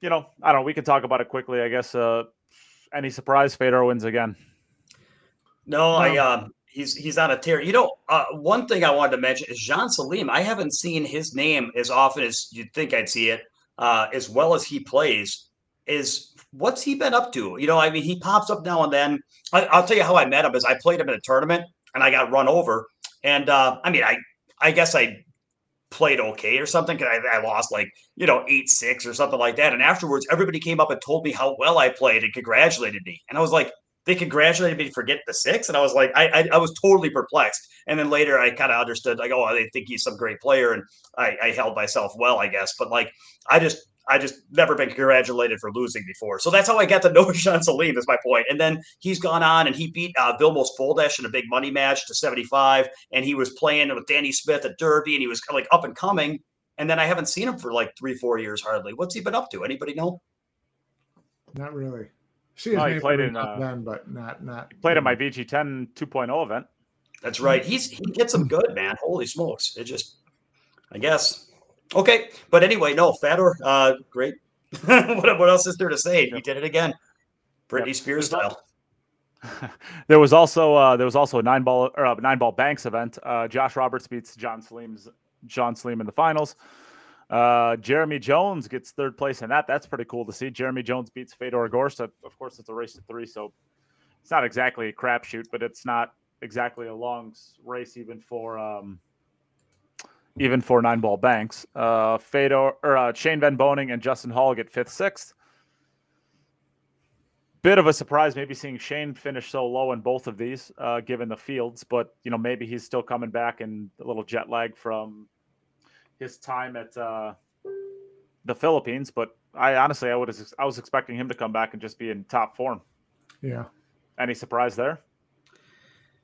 You know, I don't know. We can talk about it quickly. I guess. Uh, any surprise? Fedor wins again. No, no. I um, he's he's on a tear. You know, uh, one thing I wanted to mention is Jean Salim. I haven't seen his name as often as you'd think I'd see it. Uh, as well as he plays, is what's he been up to? You know, I mean, he pops up now and then. I, will tell you how I met him is I played him in a tournament and I got run over. And uh, I mean, I I guess I played okay or something because I, I, lost like you know eight six or something like that. And afterwards, everybody came up and told me how well I played and congratulated me. And I was like, they congratulated me for getting the six, and I was like, I I, I was totally perplexed. And then later, I kind of understood like, oh, they think he's some great player, and I, I held myself well, I guess. But like, I just I just never been congratulated for losing before. So that's how I got to know Jean Salim is my point. And then he's gone on and he beat uh, Vilmos Földes in a big money match to 75. And he was playing with Danny Smith at Derby and he was like up and coming. And then I haven't seen him for like three, four years hardly. What's he been up to? Anybody know? Not really. See his oh, name played in uh, then, but not not played in my VG10 2.0 event. That's right. He's he gets them good, man. Holy smokes! It just, I guess, Okay, but anyway, no, Fedor, uh, great. what, what, else is there to say? He did it again, Britney yep. Spears style. there was also uh, there was also a nine ball or a nine ball banks event. Uh, Josh Roberts beats John Salim's John Salim in the finals. Uh, Jeremy Jones gets third place in that. That's pretty cool to see. Jeremy Jones beats Fedor Gorst. Of course, it's a race to three, so it's not exactly a crapshoot, but it's not exactly a long race even for um, even for nine ball banks. Uh, Fedor or uh, Shane Van Boening and Justin Hall get fifth, sixth. Bit of a surprise, maybe seeing Shane finish so low in both of these, uh, given the fields. But you know, maybe he's still coming back and a little jet lag from his time at uh, the Philippines. But I honestly, I would I was expecting him to come back and just be in top form. Yeah. Any surprise there?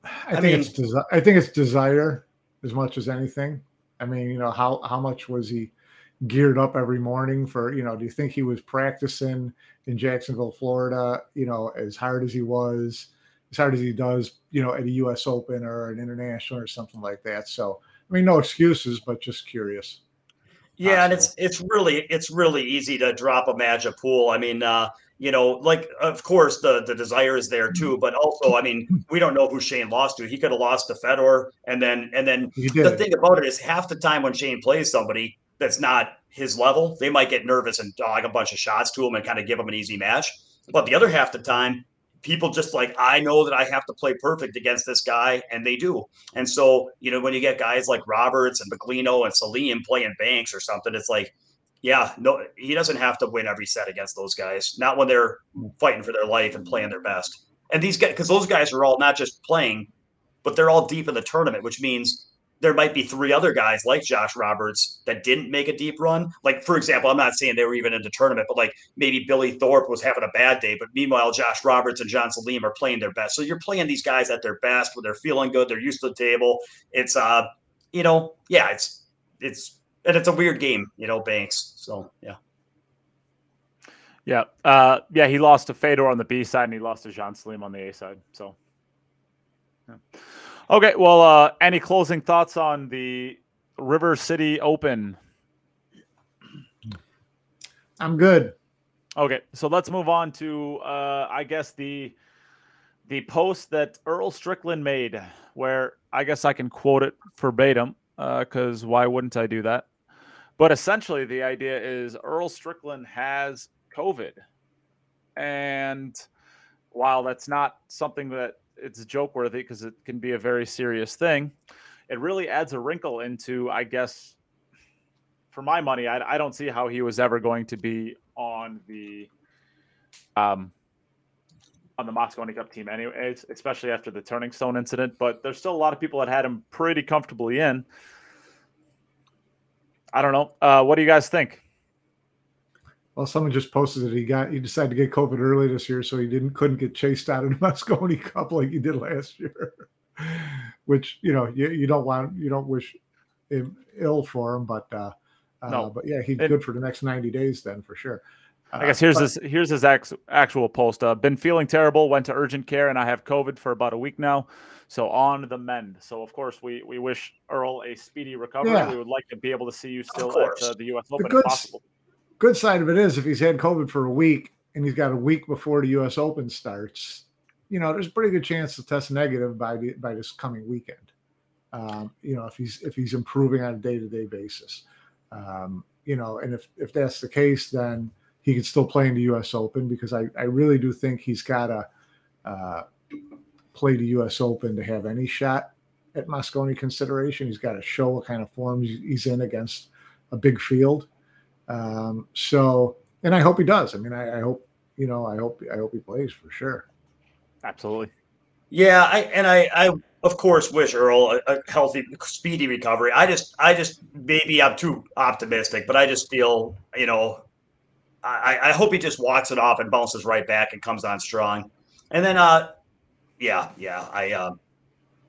I, I think mean, it's desi- I think it's desire as much as anything. I mean, you know, how how much was he geared up every morning for, you know, do you think he was practicing in Jacksonville, Florida, you know, as hard as he was, as hard as he does, you know, at a US Open or an international or something like that. So, I mean, no excuses, but just curious. Yeah, and it's it's really it's really easy to drop a match pool. I mean, uh, you know, like of course the the desire is there too, but also, I mean, we don't know who Shane lost to. He could have lost to Fedor, and then and then the thing about it is half the time when Shane plays somebody that's not his level, they might get nervous and dog a bunch of shots to him and kind of give him an easy match. But the other half the time, people just like I know that I have to play perfect against this guy, and they do. And so, you know, when you get guys like Roberts and Meglino and Salim playing banks or something, it's like yeah, no, he doesn't have to win every set against those guys. Not when they're fighting for their life and playing their best. And these guys, because those guys are all not just playing, but they're all deep in the tournament, which means there might be three other guys like Josh Roberts that didn't make a deep run. Like, for example, I'm not saying they were even in the tournament, but like maybe Billy Thorpe was having a bad day, but meanwhile, Josh Roberts and John Salim are playing their best. So you're playing these guys at their best when they're feeling good, they're used to the table. It's uh, you know, yeah, it's it's and it's a weird game, you know, Banks. So yeah. Yeah. Uh, yeah, he lost to Fedor on the B side and he lost to John Salim on the A side. So yeah. Okay, well, uh, any closing thoughts on the River City Open? I'm good. Okay, so let's move on to uh, I guess the the post that Earl Strickland made, where I guess I can quote it verbatim because uh, why wouldn't I do that? But essentially, the idea is Earl Strickland has COVID. And while that's not something that it's joke worthy because it can be a very serious thing, it really adds a wrinkle into, I guess, for my money, I, I don't see how he was ever going to be on the um on the Mosconi Cup team anyways, especially after the turning stone incident. But there's still a lot of people that had him pretty comfortably in. I don't know. Uh, what do you guys think? Well, someone just posted that he got he decided to get COVID early this year, so he didn't couldn't get chased out of the Mosconi Cup like he did last year. Which you know you, you don't want you don't wish him ill for him, but uh, no. Uh, but yeah, he's good for the next ninety days then for sure. I guess here's but, his here's his ex, actual post. Uh, been feeling terrible. Went to urgent care, and I have COVID for about a week now. So on the mend. So of course we we wish Earl a speedy recovery. Yeah. We would like to be able to see you still at uh, the U.S. Open if possible good side of it is if he's had COVID for a week and he's got a week before the U.S. Open starts, you know, there's a pretty good chance to test negative by the, by this coming weekend. Um, you know, if he's if he's improving on a day to day basis, um, you know, and if if that's the case, then he can still play in the U.S. Open because I I really do think he's got to uh, play the U.S. Open to have any shot at Mosconi consideration. He's got to show what kind of form he's in against a big field. Um, so, and I hope he does. I mean, I, I, hope you know, I hope I hope he plays for sure. Absolutely. Yeah, I and I, I of course wish Earl a, a healthy, speedy recovery. I just, I just maybe I'm too optimistic, but I just feel, you know, I, I hope he just walks it off and bounces right back and comes on strong. And then, uh, yeah, yeah, I, um,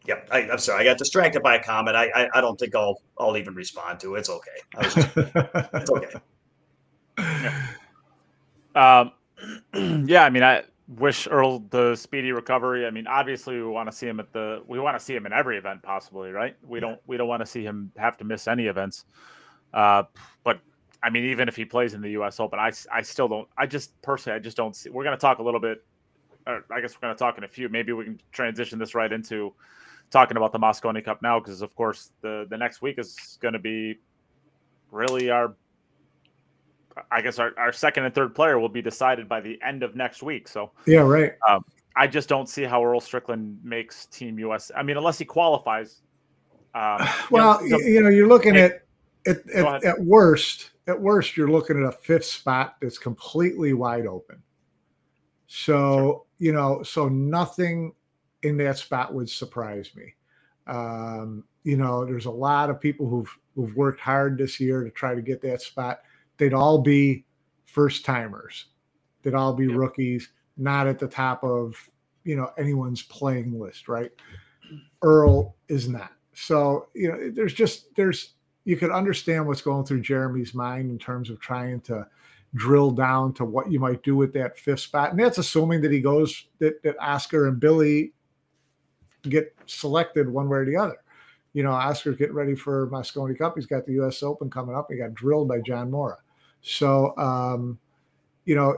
Yep, I, am sorry. I got distracted by a comment. I, I, I don't think I'll I'll even respond to. It. It's okay. Just, it's okay. Um, yeah, I mean, I wish Earl the speedy recovery. I mean, obviously, we want to see him at the we want to see him in every event possibly, right? We don't we don't want to see him have to miss any events. Uh, but I mean, even if he plays in the U.S. Open, I I still don't. I just personally, I just don't see. We're going to talk a little bit. I guess we're going to talk in a few. Maybe we can transition this right into talking about the Mosconi Cup now because, of course, the the next week is going to be really our. I guess our, our second and third player will be decided by the end of next week. So yeah, right. Um, I just don't see how Earl Strickland makes Team US. I mean, unless he qualifies. Um, well, you know, you know, you're looking at at, at, at worst. At worst, you're looking at a fifth spot that's completely wide open. So sure. you know, so nothing in that spot would surprise me. Um, you know, there's a lot of people who've who've worked hard this year to try to get that spot. They'd all be first timers. They'd all be yep. rookies, not at the top of you know anyone's playing list, right? Earl is not. So you know, there's just there's you could understand what's going through Jeremy's mind in terms of trying to drill down to what you might do with that fifth spot. And that's assuming that he goes that, that Oscar and Billy get selected one way or the other. You know, Oscar's getting ready for Mosconi Cup. He's got the U.S. Open coming up. He got drilled by John Mora. So, um, you know,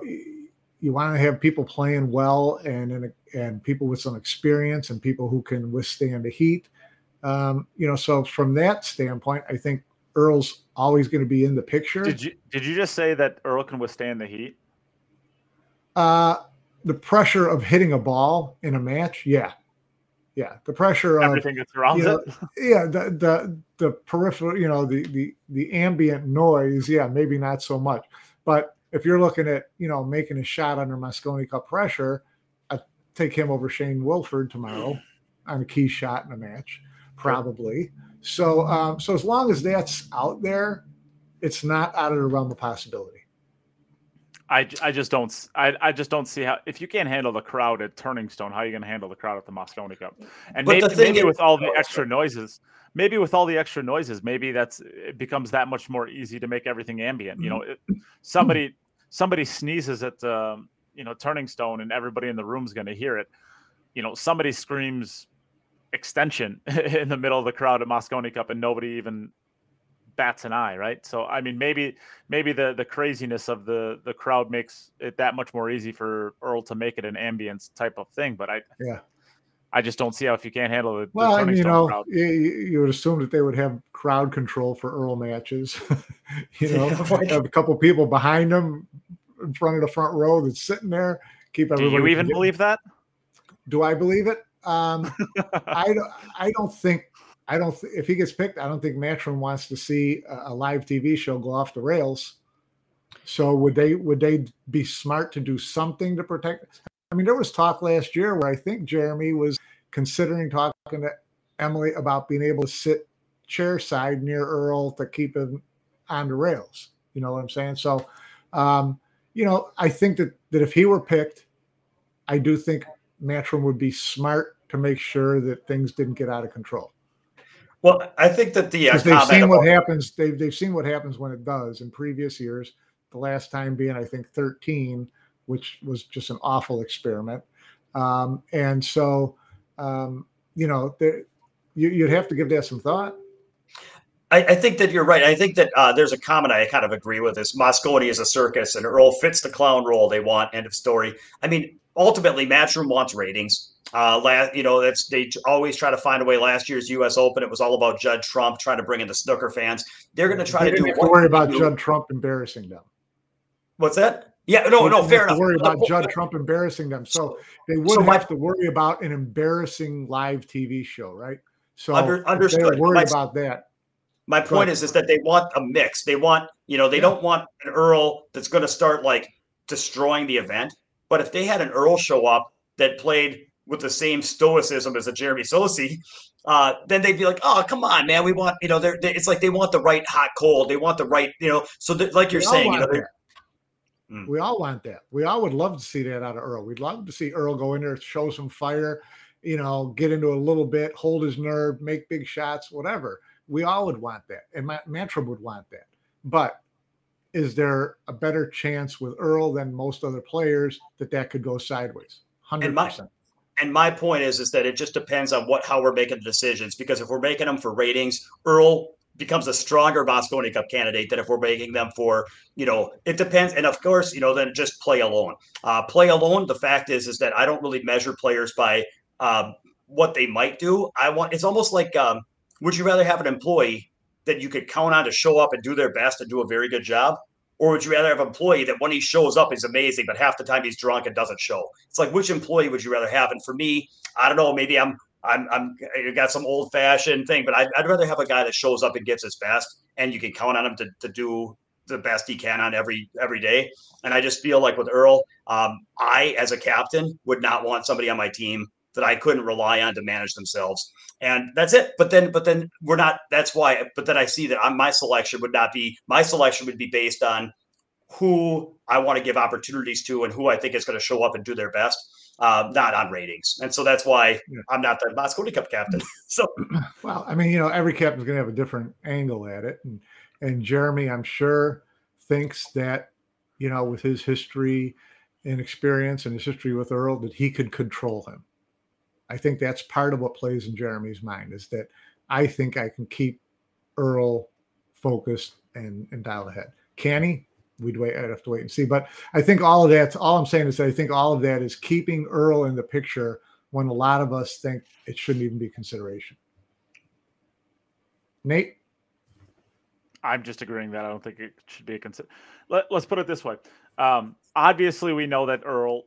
you want to have people playing well and and people with some experience and people who can withstand the heat. Um, you know, so from that standpoint, I think Earl's always going to be in the picture. Did you did you just say that Earl can withstand the heat? Uh, the pressure of hitting a ball in a match, yeah, yeah the pressure everything of, that surrounds know, it? yeah the the the peripheral you know the the the ambient noise yeah maybe not so much. But if you're looking at you know making a shot under Mosconi Cup pressure I take him over Shane Wolford tomorrow on a key shot in a match probably. So um so as long as that's out there it's not out of the realm of possibility I, I just don't I, I just don't see how if you can't handle the crowd at Turning Stone, how are you going to handle the crowd at the Mosconi Cup? And but maybe, maybe is, with all the oh, extra noises, maybe with all the extra noises, maybe that's it becomes that much more easy to make everything ambient. Mm-hmm. You know, it, somebody somebody sneezes at um, you know Turning Stone, and everybody in the room is going to hear it. You know, somebody screams extension in the middle of the crowd at Mosconi Cup, and nobody even bats an eye, right? So I mean, maybe maybe the the craziness of the the crowd makes it that much more easy for Earl to make it an ambience type of thing. But I yeah. I just don't see how if you can't handle it. Well, you know, you, you, would assume that they would have crowd control for Earl matches. you know, have a couple people behind them in front of the front row that's sitting there. Keep everybody. Do you even believe that? Do I believe it? Um, I don't. I don't think I don't. Th- if he gets picked, I don't think Matchroom wants to see a, a, live TV show go off the rails. So would they? Would they be smart to do something to protect? I mean, there was talk last year where I think Jeremy was considering talking to Emily about being able to sit chair side near Earl to keep him on the rails. You know what I'm saying? So, um, you know, I think that that if he were picked, I do think Matchroom would be smart to make sure that things didn't get out of control. Well, I think that the uh, they've seen what happens. They've they've seen what happens when it does in previous years. The last time being, I think, 13, which was just an awful experiment. Um, and so, um, you know, there, you, would have to give that some thought. I, I, think that you're right. I think that uh, there's a comment I kind of agree with is Mosconi is a circus and Earl fits the clown role they want. End of story. I mean, ultimately, Matchroom wants ratings. Uh, last, you know, that's they always try to find a way. Last year's U.S. Open, it was all about Judd Trump trying to bring in the snooker fans. They're going to try they to do. Worry about Judd Trump embarrassing them. What's that? Yeah, no, no, fair enough. Worry about Judd Trump embarrassing them, so they wouldn't so my, have to worry about an embarrassing live TV show, right? So under, understood. My, about that. My point is, is that they want a mix. They want, you know, they yeah. don't want an Earl that's going to start like destroying the event. But if they had an Earl show up that played with the same stoicism as a Jeremy Sossei, uh, then they'd be like, "Oh, come on, man, we want you know." They're, they, it's like they want the right hot cold. They want the right you know. So like you're saying, you know, mm. we all want that. We all would love to see that out of Earl. We'd love to see Earl go in there, show some fire, you know, get into a little bit, hold his nerve, make big shots, whatever. We all would want that, and Mantra would want that. But is there a better chance with Earl than most other players that that could go sideways? Hundred percent and my point is is that it just depends on what how we're making the decisions because if we're making them for ratings earl becomes a stronger Mosconi Cup candidate than if we're making them for, you know, it depends. And of course, you know, then just play alone. Uh, play alone. The fact is, is that I don't really measure players by um, what they might do. I want. It's almost like, um, would you rather have an employee that you could count on to show up and do their best and do a very good job, or would you rather have an employee that when he shows up is amazing, but half the time he's drunk and doesn't show? It's like which employee would you rather have? And for me, I don't know. Maybe I'm I'm I'm you got some old fashioned thing, but I'd, I'd rather have a guy that shows up and gives his best, and you can count on him to, to do the best he can on every every day. And I just feel like with Earl, um, I as a captain would not want somebody on my team that I couldn't rely on to manage themselves. And that's it. But then, but then we're not. That's why. But then I see that on my selection would not be my selection would be based on who I want to give opportunities to and who I think is going to show up and do their best. Um, not on ratings, and so that's why yeah. I'm not the Mosconi Cup captain. so, well, I mean, you know, every captain's going to have a different angle at it, and and Jeremy, I'm sure, thinks that you know, with his history and experience and his history with Earl, that he could control him I think that's part of what plays in Jeremy's mind is that I think I can keep Earl focused and, and dial ahead. Can he? We'd wait. I'd have to wait and see. But I think all of that. All I'm saying is that I think all of that is keeping Earl in the picture when a lot of us think it shouldn't even be consideration. Nate, I'm just agreeing that I don't think it should be a consider. Let, us put it this way. Um, obviously, we know that Earl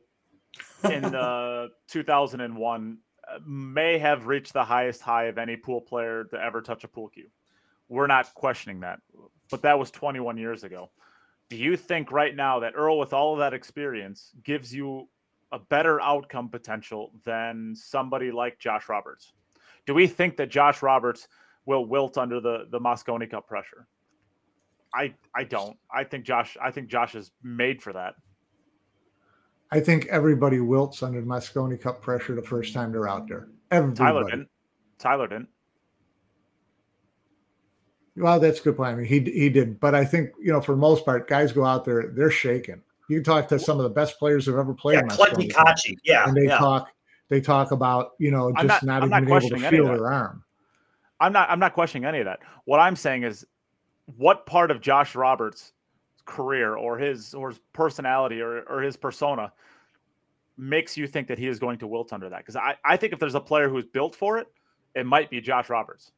in the 2001 may have reached the highest high of any pool player to ever touch a pool cue. We're not questioning that, but that was 21 years ago. Do you think right now that Earl, with all of that experience, gives you a better outcome potential than somebody like Josh Roberts? Do we think that Josh Roberts will wilt under the the Mosconi Cup pressure? I I don't. I think Josh. I think Josh is made for that. I think everybody wilts under the Mosconi Cup pressure the first time they're out there. Everybody. Tyler didn't. Tyler didn't. Well, that's a good point. I mean, he he did, but I think you know, for the most part, guys go out there, they're shaking. You can talk to some of the best players who've ever played. Yeah, Clinton Kachi. Yeah, and they yeah. talk. They talk about you know just not, not, even not able to feel their arm. I'm not. I'm not questioning any of that. What I'm saying is, what part of Josh Roberts' career or his or his personality or, or his persona makes you think that he is going to wilt under that? Because I, I think if there's a player who's built for it, it might be Josh Roberts.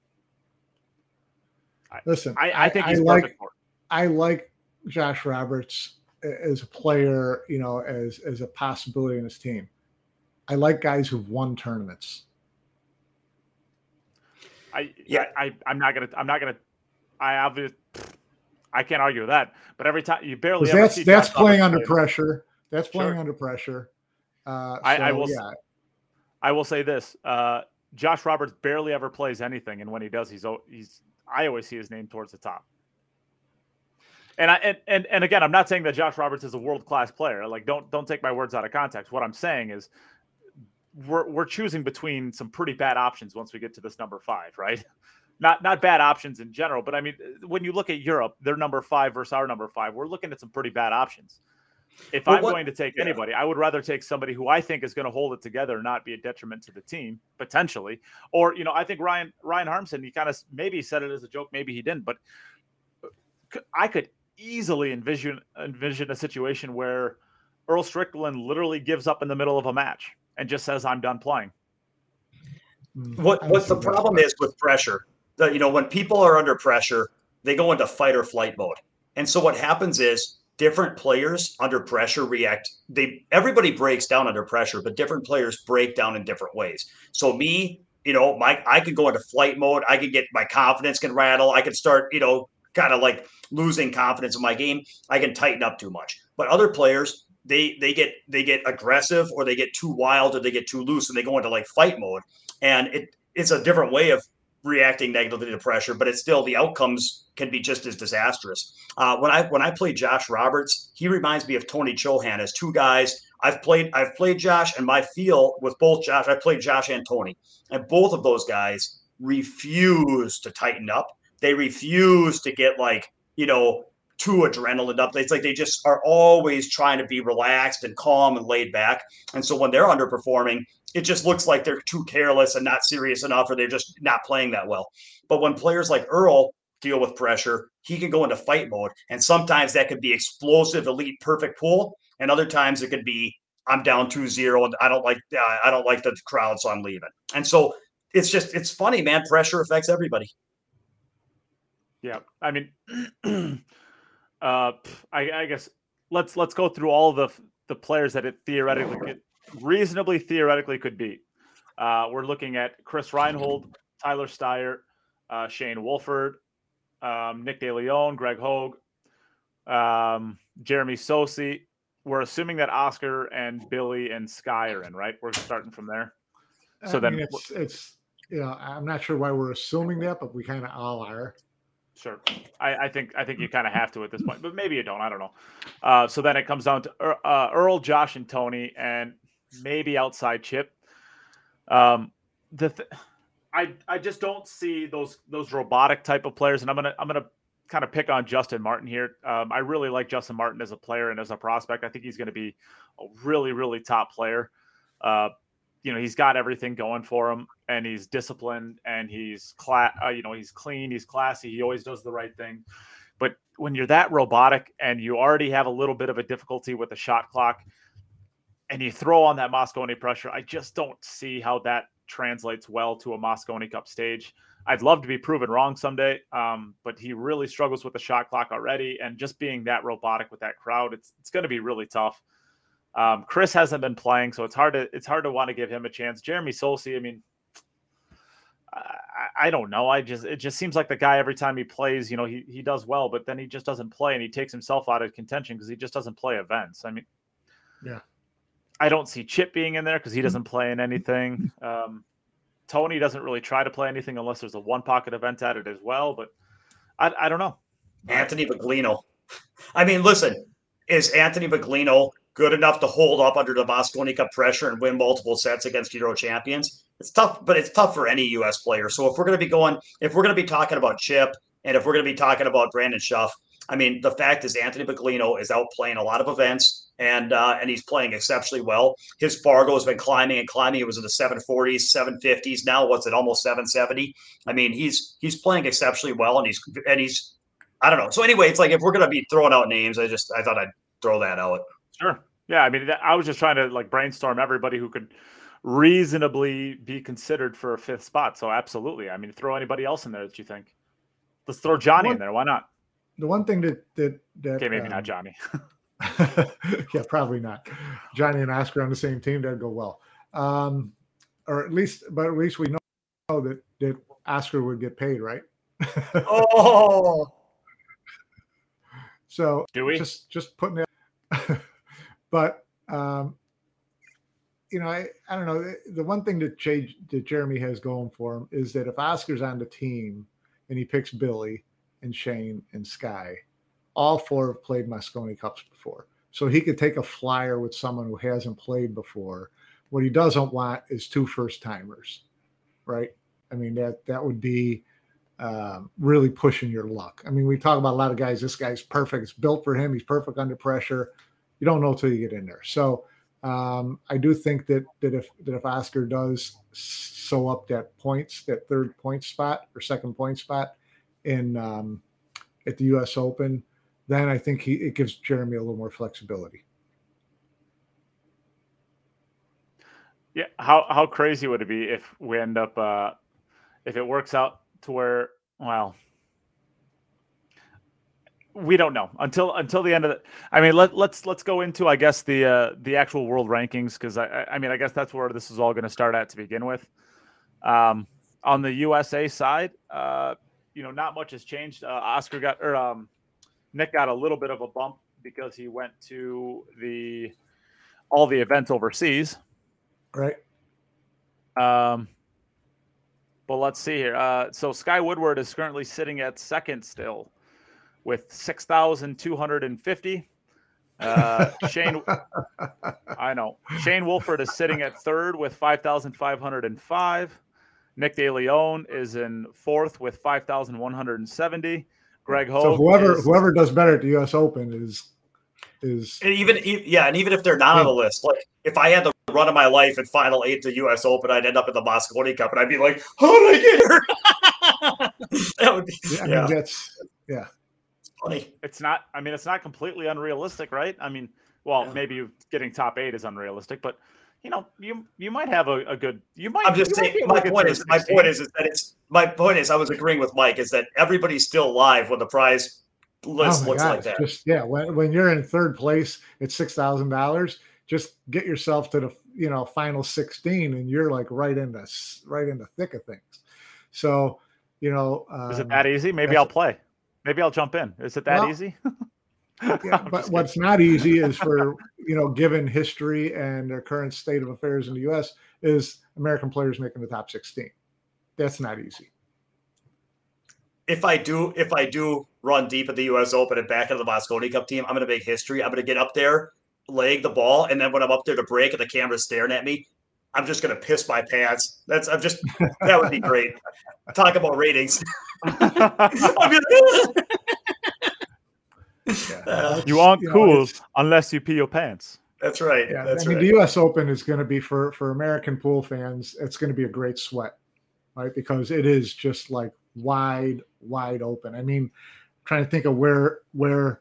Listen, I, I think he's I like, perfect for it. I like Josh Roberts as a player, you know, as as a possibility in his team. I like guys who've won tournaments. I yeah, I, I am not gonna I'm not gonna I obviously I can't argue with that. But every time you barely that's that's playing under pressure. That's playing sure. under pressure. Uh, I, I, will. Yeah. I will say this: uh, Josh Roberts barely ever plays anything, and when he does, he's he's. I always see his name towards the top. And I and, and and again, I'm not saying that Josh Roberts is a world class player. Like, don't don't take my words out of context. What I'm saying is, we're we're choosing between some pretty bad options once we get to this number five, right? Not not bad options in general, but I mean, when you look at Europe, their number five versus our number five, we're looking at some pretty bad options. If well, I'm what, going to take yeah. anybody, I would rather take somebody who I think is going to hold it together, and not be a detriment to the team potentially. Or you know, I think Ryan Ryan Harmson, he kind of maybe said it as a joke, maybe he didn't, but I could easily envision envision a situation where Earl Strickland literally gives up in the middle of a match and just says, "I'm done playing." Hmm. What what the problem is with pressure? The, you know, when people are under pressure, they go into fight or flight mode, and so what happens is different players under pressure react they everybody breaks down under pressure but different players break down in different ways. So me you know my i could go into flight mode i could get my confidence can rattle i could start you know kind of like losing confidence in my game i can tighten up too much. But other players they they get they get aggressive or they get too wild or they get too loose and they go into like fight mode. And it it's a different way of reacting negatively to pressure, but it's still the outcomes can be just as disastrous. Uh, when I when I play Josh Roberts, he reminds me of Tony Chohan as two guys. I've played I've played Josh, and my feel with both Josh, I played Josh and Tony, and both of those guys refuse to tighten up. They refuse to get like you know too adrenaline up. It's like they just are always trying to be relaxed and calm and laid back. And so when they're underperforming, it just looks like they're too careless and not serious enough, or they're just not playing that well. But when players like Earl deal with pressure, he can go into fight mode. And sometimes that could be explosive, elite, perfect pull. And other times it could be, I'm down 2-0 and I don't like uh, I don't like the crowd, so I'm leaving. And so it's just it's funny, man. Pressure affects everybody. Yeah. I mean uh I, I guess let's let's go through all the the players that it theoretically could reasonably theoretically could beat. Uh, we're looking at Chris Reinhold, Tyler Styer, uh, Shane Wolford, um, Nick DeLeon, Greg Hogue, um, Jeremy Sossei. We're assuming that Oscar and Billy and Sky are in, right? We're starting from there. So I then mean, it's, it's, you know, I'm not sure why we're assuming that, but we kind of all are. Sure, I, I, think I think you kind of have to at this point, but maybe you don't. I don't know. Uh, so then it comes down to uh, Earl, Josh, and Tony, and maybe outside chip. Um, the th- I I just don't see those those robotic type of players, and I'm gonna I'm gonna kind of pick on Justin Martin here. Um, I really like Justin Martin as a player and as a prospect. I think he's going to be a really really top player. Uh, you know, he's got everything going for him, and he's disciplined, and he's class. Uh, you know, he's clean, he's classy, he always does the right thing. But when you're that robotic and you already have a little bit of a difficulty with the shot clock, and you throw on that Mosconi pressure, I just don't see how that translates well to a Mosconi Cup stage. I'd love to be proven wrong someday, um, but he really struggles with the shot clock already, and just being that robotic with that crowd, it's it's going to be really tough. Um, Chris hasn't been playing, so it's hard to it's hard to want to give him a chance. Jeremy Sossei, I mean, I, I, don't know. I just it just seems like the guy every time he plays, you know, he he does well, but then he just doesn't play, and he takes himself out of contention because he just doesn't play events. I mean, yeah, I don't see Chip being in there because he doesn't play in anything. Um, Tony doesn't really try to play anything unless there's a one pocket event at it as well. But I, I don't know. Anthony Meglino. I mean, listen, is Anthony Meglino good enough to hold up under the Mosconi Cup pressure and win multiple sets against Euro champions? It's tough, but it's tough for any U.S. player. So if we're going to be going, if we're going to be talking about Chip, and if we're going to be talking about Brandon Shuff, I mean, the fact is Anthony Meglino is out playing a lot of events and uh, and he's playing exceptionally well. His Fargo has been climbing and climbing. It was in the 740s, 750s. Now what's it? Almost 770. I mean, he's he's playing exceptionally well, and he's and he's I don't know. So anyway, it's like if we're gonna be throwing out names, I just I thought I'd throw that out. Sure. Yeah. I mean, I was just trying to like brainstorm everybody who could reasonably be considered for a fifth spot. So absolutely. I mean, throw anybody else in there that you think. Let's throw Johnny in there. Why not? The one thing that that that okay, maybe um, not Johnny. yeah, probably not. Johnny and Oscar on the same team, that'd go well. Um, or at least, but at least we know that that Oscar would get paid, right? oh. So do we just just putting it? but um, you know, I, I don't know. The one thing that, J, that Jeremy has going for him is that if Oscar's on the team and he picks Billy and Shane and Sky, all four have played Mosconi Cups before. So he could take a flyer with someone who hasn't played before. What he doesn't want is two first timers, right? I mean that that would be um, really pushing your luck. I mean, we talk about a lot of guys. This guy's perfect. It's built for him. He's perfect under pressure. You don't know till you get in there. So um, I do think that that if that if Oscar does sew up that points, that third point spot or second point spot in um, at the U.S. Open, then I think he it gives Jeremy a little more flexibility. Yeah, how how crazy would it be if we end up uh if it works out to where well we don't know until until the end of the I mean let let's let's go into I guess the uh the actual world rankings because I I mean I guess that's where this is all going to start at to begin with. Um on the USA side, uh you know, not much has changed. Uh, Oscar got or um Nick got a little bit of a bump because he went to the all the events overseas. Right. Um, but let's see here. Uh, so Sky Woodward is currently sitting at second still with 6,250. Uh, Shane, I know. Shane Wolford is sitting at third with 5,505. Nick DeLeon is in fourth with 5,170. Greg Hogue. So whoever is, whoever does better at the U.S. Open is is and even yeah, and even if they're not on the hmm. list, like if I had the run of my life at Final Eight to U.S. Open, I'd end up in the Mosconi Cup, and I'd be like, "How did I get here?" that would be yeah, I mean, that's yeah. funny. It's not. I mean, it's not completely unrealistic, right? I mean, well, Yeah. maybe getting top eight is unrealistic, but you know, you you might have a, a good. You might. I'm just saying. My point is, my point is, is that it's my point is, I was agreeing with Mike is that everybody's still live when the prize list oh looks God, like it's that. Just yeah, when when you're in third place it's six thousand dollars, just get yourself to the you know final sixteen, and you're like right in the right in the thick of things. So you know, um, Is it that easy? Maybe I'll play. Maybe I'll jump in. Is it that Well, easy? yeah, but just what's not easy is for you know, given history and the current state of affairs in the U.S., is American players making the top sixteen. That's not easy. if I do if I do run deep at the U.S. Open and back into the Mosconi Cup team, I'm going to make history. I'm going to get up there, leg the ball, and then when I'm up there to break and the camera's staring at me, I'm just going to piss my pants. That's I'm just that would be great. Talk about ratings. I'm gonna- Yeah. You aren't know, cool it's- unless you pee your pants. that's right. Yeah, that's I mean, right. the U.S. Open is going to be for for American pool fans. It's going to be a great sweat, right? Because it is just like wide, wide open. I mean, trying to think of where where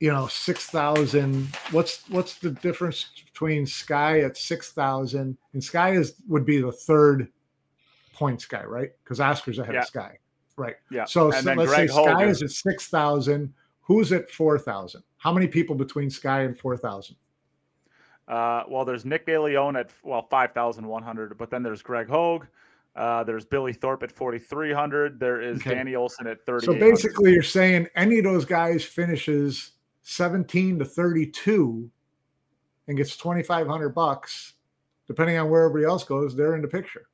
you know six thousand. What's what's the difference between Sky at six thousand and Sky is would be the third point Sky, right? Because Oscar's ahead Yeah. of Sky, right? Yeah. So, And so then let's Greg say Sky is at six thousand. Who's at four thousand? How many people between Sky and four thousand? Uh, well, there's Nick DeLeon at well five thousand one hundred, but then there's Greg Hogue. Uh, there's Billy Thorpe at forty three hundred. There is Okay. Danny Olson at thirty. So basically, you're saying any of those guys finishes 17 to 32 and gets 2,500 bucks, depending on where everybody else goes, they're in the picture.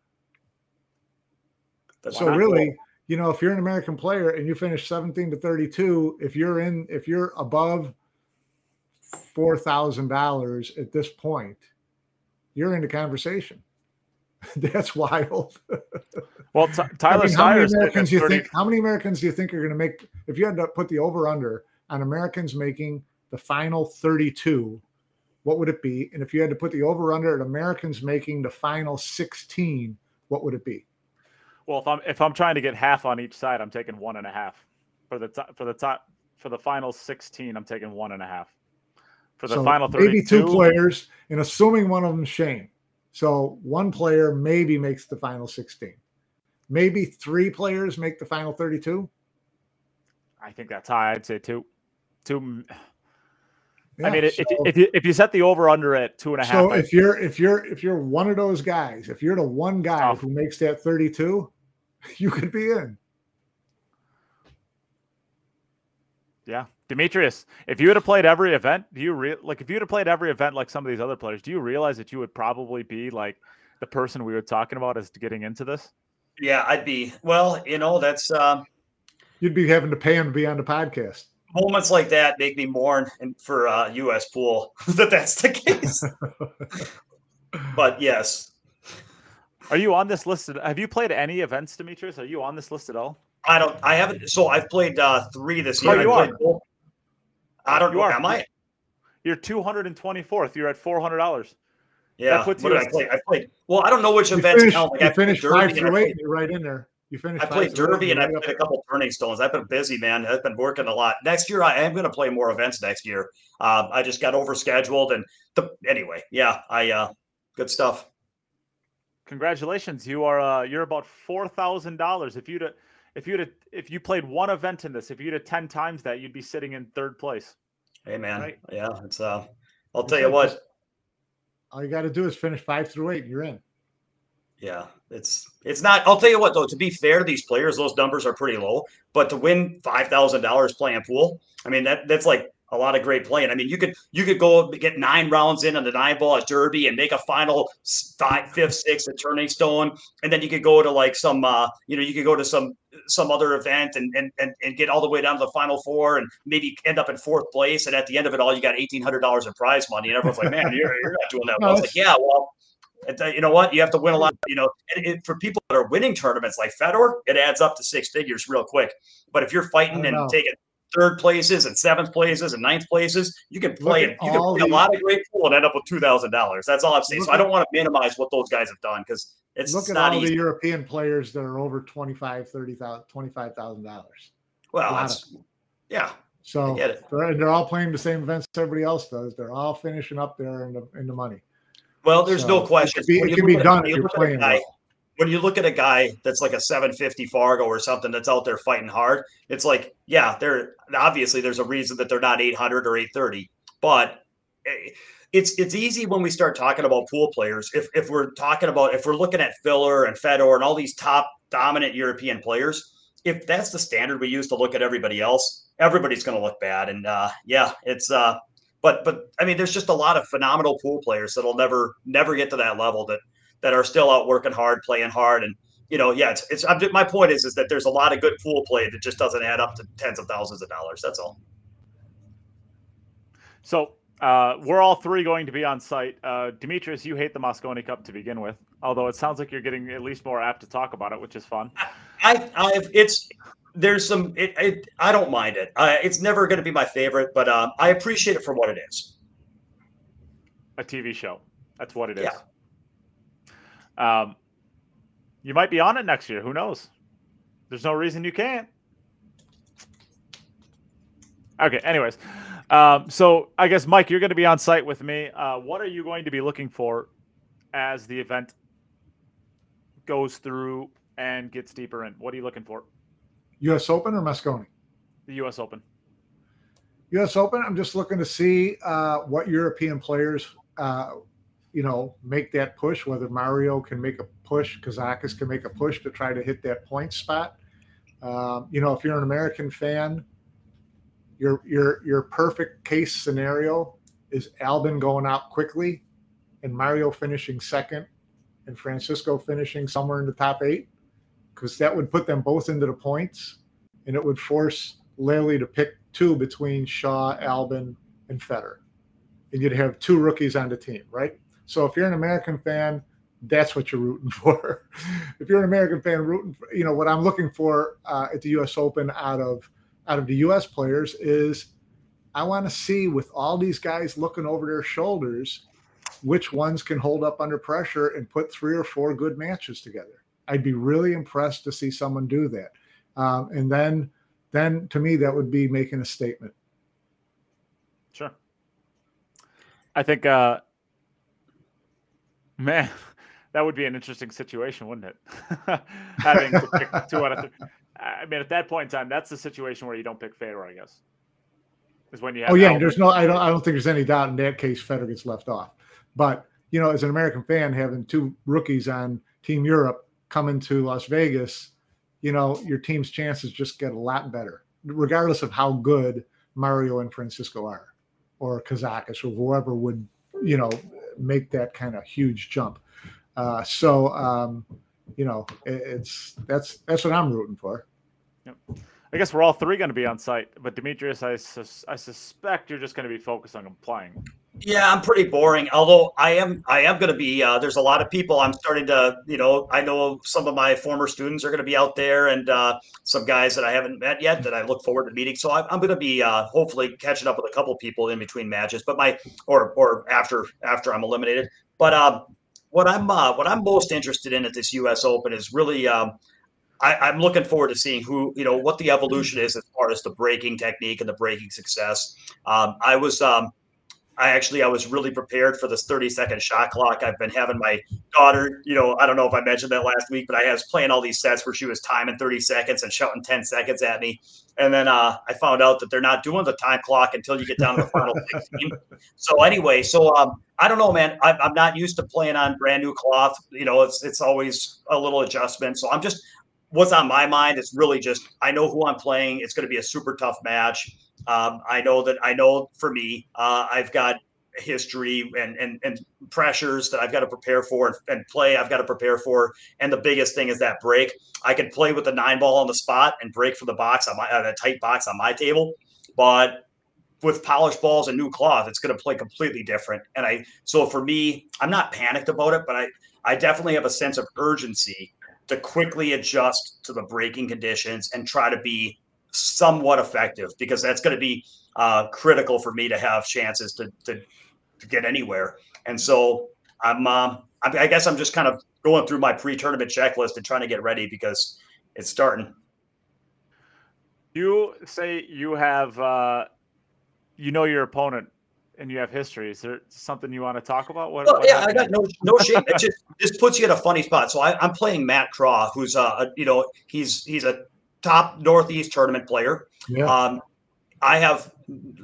That's So really, cool. You know, if you're an American player and you finish 17 to 32, if you're in, if you're above four thousand dollars at this point, you're in the conversation. That's wild. well, T- I Tyler mean, how many Americans do you 30 think? How many Americans do you think are going to make? If you had to put the over under on Americans making the final thirty-two, what would it be? And if you had to put the over under at Americans making the final sixteen, what would it be? Well, if I'm if I'm trying to get half on each side, I'm taking one and a half for the top for the top for the final sixteen. I'm taking one and a half for the so final maybe thirty-two. two players, and assuming one of them Shane. So one player maybe makes the final sixteen. Maybe three players make the final thirty-two. I think that's high. I'd say two. Two. I mean, if, so- if you if you set the over under at two and a half, So if you're if you're if you're one of those guys, if you're the one guy Tough. who makes that 32, you could be in. Yeah, Demetrius, if you had played every event, do you re- like if you had played every event like some of these other players? Do you realize that you would probably be like the person we were talking about as getting into this? Yeah, I'd be well. You know, that's um, You'd be having to pay him to be on the podcast. moments like that make me mourn and for uh, U.S. pool that that's the case. but yes, Are you on this list? Have you played any events, Demetrius? Are you on this list at all? I don't. I haven't. So I've played uh, three this year. Oh, you I are. both- I don't You know. are. Am I? You're 224th. You're at $400. Yeah. puts what you did I play? I played. Well, I don't know which You events finished, count. Like, you I finished five and I through played- eight. You're right in there. You finished. I played Derby and I you're up played a there. couple turning stones. I've been busy, man. I've been working a lot. Next year, I am going to play more events next year. Um, I just got overscheduled and the anyway. Yeah, I uh, good stuff. Congratulations. You are uh you're about $4,000 if you'd if you'd if you played one event in this, if you'd have 10 times that, you'd be sitting in third place. Hey, man. Right. Yeah, it's uh. I'll That's tell you what. All you got to do is finish five through eight. and You're in. Yeah, it's it's not. I'll tell you what though. To be fair to these players, those numbers are pretty low. But to win five thousand dollars playing pool, I mean that that's like a lot of great playing. I mean, you could you could go get nine rounds in on the nine ball at Derby and make a final five, fifth, sixth at Turning Stone, and then you could go to like some uh, you know you could go to some some other event and, and and and get all the way down to the final four and maybe end up in fourth place. And at the end of it all, you got eighteen hundred dollars in prize money, and everyone's like, "Man, you're, you're not doing that well." No, It's like, yeah, well. uh, You know what? You have to win a lot. You know, and it, for people that are winning tournaments like Fedor, it adds up to six figures real quick. But if you're fighting and know. taking third places and seventh places and ninth places, you can play it. You can play a lot of great pool and end up with two thousand dollars. That's all I'm saying. So I don't want to minimize what those guys have done because it's, Look at all easy. the European players that are over 25, 30,000, $25,000. well, that's, yeah, So I get it. they're, and they're all playing the same events everybody else does. They're all finishing up there in the in the money. Well, there's So no question. It can be, it can be done if you you're at playing guy- well. When you look at a guy that's like a 750 Fargo or something that's out there fighting hard, it's like, yeah, they're obviously there's a reason that they're not 800 or 830, but eh, it's it's easy when we start talking about pool players. If if we're talking about if we're looking at Filler and Fedor and all these top dominant European players, if that's the standard we use to look at everybody else, everybody's going to look bad. And uh, yeah, it's uh, but but I mean, there's just a lot of phenomenal pool players that'll never never get to that level that that are still out working hard, playing hard, and you know, yeah, it's it's. I'm, my point is is that there's a lot of good pool play that just doesn't add up to tens of thousands of dollars. That's all. So uh, we're all three going to be on site. Uh, Demetrius, you hate the Mosconi Cup to begin with, although it sounds like you're getting at least more apt to talk about it, which is fun. I I've it's there's some it, it I don't mind it. Uh, it's never going to be my favorite, but um, I appreciate it for what it is. A TV show. That's what it is. Yeah. Um, you might be on it next year. Who knows? There's no reason you can't. Okay. Anyways, um, so I guess Mike, you're going to be on site with me. Uh, what are you going to be looking for as the event goes through and gets deeper in? What are you looking for? U.S. Open or Mosconi? The U.S. Open. U.S. Open. I'm just looking to see uh, what European players, uh, you know, make that push. Whether Mario can make a push, Kazakis can make a push to try to hit that point spot. Um, you know, if you're an American fan, your your your perfect case scenario is Albin going out quickly, and Mario finishing second, and Francisco finishing somewhere in the top eight, because that would put them both into the points, and it would force Lely to pick two between Shaw, Albin, and Federer. And you'd have two rookies on the team, right? So if you're an American fan, that's what you're rooting for. if you're an American fan rooting for, you know, what I'm looking for uh, at the US Open out of out of the US players is I want to see with all these guys looking over their shoulders, which ones can hold up under pressure and put three or four good matches together. I'd be really impressed to see someone do that. Um, and then then to me that would be making a statement. Sure. I think, uh, man, that would be an interesting situation, wouldn't it? Having to pick two out of three. I mean, at that point in time, that's the situation where you don't pick Federer, I guess. Is when you have Oh yeah, Albert. there's no I don't I don't think there's any doubt in that case Federer gets left off. But you know, as an American fan, having two rookies on Team Europe coming to Las Vegas, you know, your team's chances just get a lot better, regardless of how good Mario and Francisco are, or Kazakis or whoever would, you know, make that kind of huge jump. Uh, so um, you know, it, it's that's that's what I'm rooting for. I guess we're all three going to be on site, but Demetrius, I, sus- I suspect you're just going to be focused on playing. Yeah, I'm pretty boring. Although I am, I am going to be. Uh, there's a lot of people. I'm starting to, you know, I know some of my former students are going to be out there, and uh, some guys that I haven't met yet that I look forward to meeting. So I, I'm, going to be uh, hopefully catching up with a couple people in between matches, but my or or after after I'm eliminated. But um, what I'm uh, what I'm most interested in at this U.S. Open is really. Um, I, am looking forward to seeing who, you know, what the evolution is as far as the breaking technique and the breaking success. Um, I was, um, I actually I was really prepared for this 30 second shot clock. I've been having my daughter, you know, I don't know if I mentioned that last week, but I was playing all these sets where she was timing 30 seconds and shouting 10 seconds at me. And then uh, I found out that they're not doing the time clock until you get down to the final 16. So anyway, so um, I don't know, man. I'm, I'm not used to playing on brand new cloth. You know, it's it's always a little adjustment. So I'm just what's on my mind is really just I know who I'm playing. It's going to be a super tough match. Um, I know that I know for me, uh, I've got history and, and and pressures that I've got to prepare for and, play I've got to prepare for. And the biggest thing is that break. I can play with the nine ball on the spot and break for the box on my uh, tight box on my table, but with polished balls and new cloth, it's going to play completely different. And I so for me, I'm not panicked about it, but I I definitely have a sense of urgency to quickly adjust to the breaking conditions and try to be somewhat effective because that's going to be uh, critical for me to have chances to, to, to get anywhere. And so I'm, uh, I guess I'm just kind of going through my pre-tournament checklist and trying to get ready because it's starting. You say you have, uh, you know your opponent and you have history. Is there something you want to talk about? What, well, what yeah, happened? I got no no shame. it just this puts you in a funny spot. So I, am playing Matt Krah, who's a, a, you know he's he's a top Northeast tournament player. Yeah. Um, I have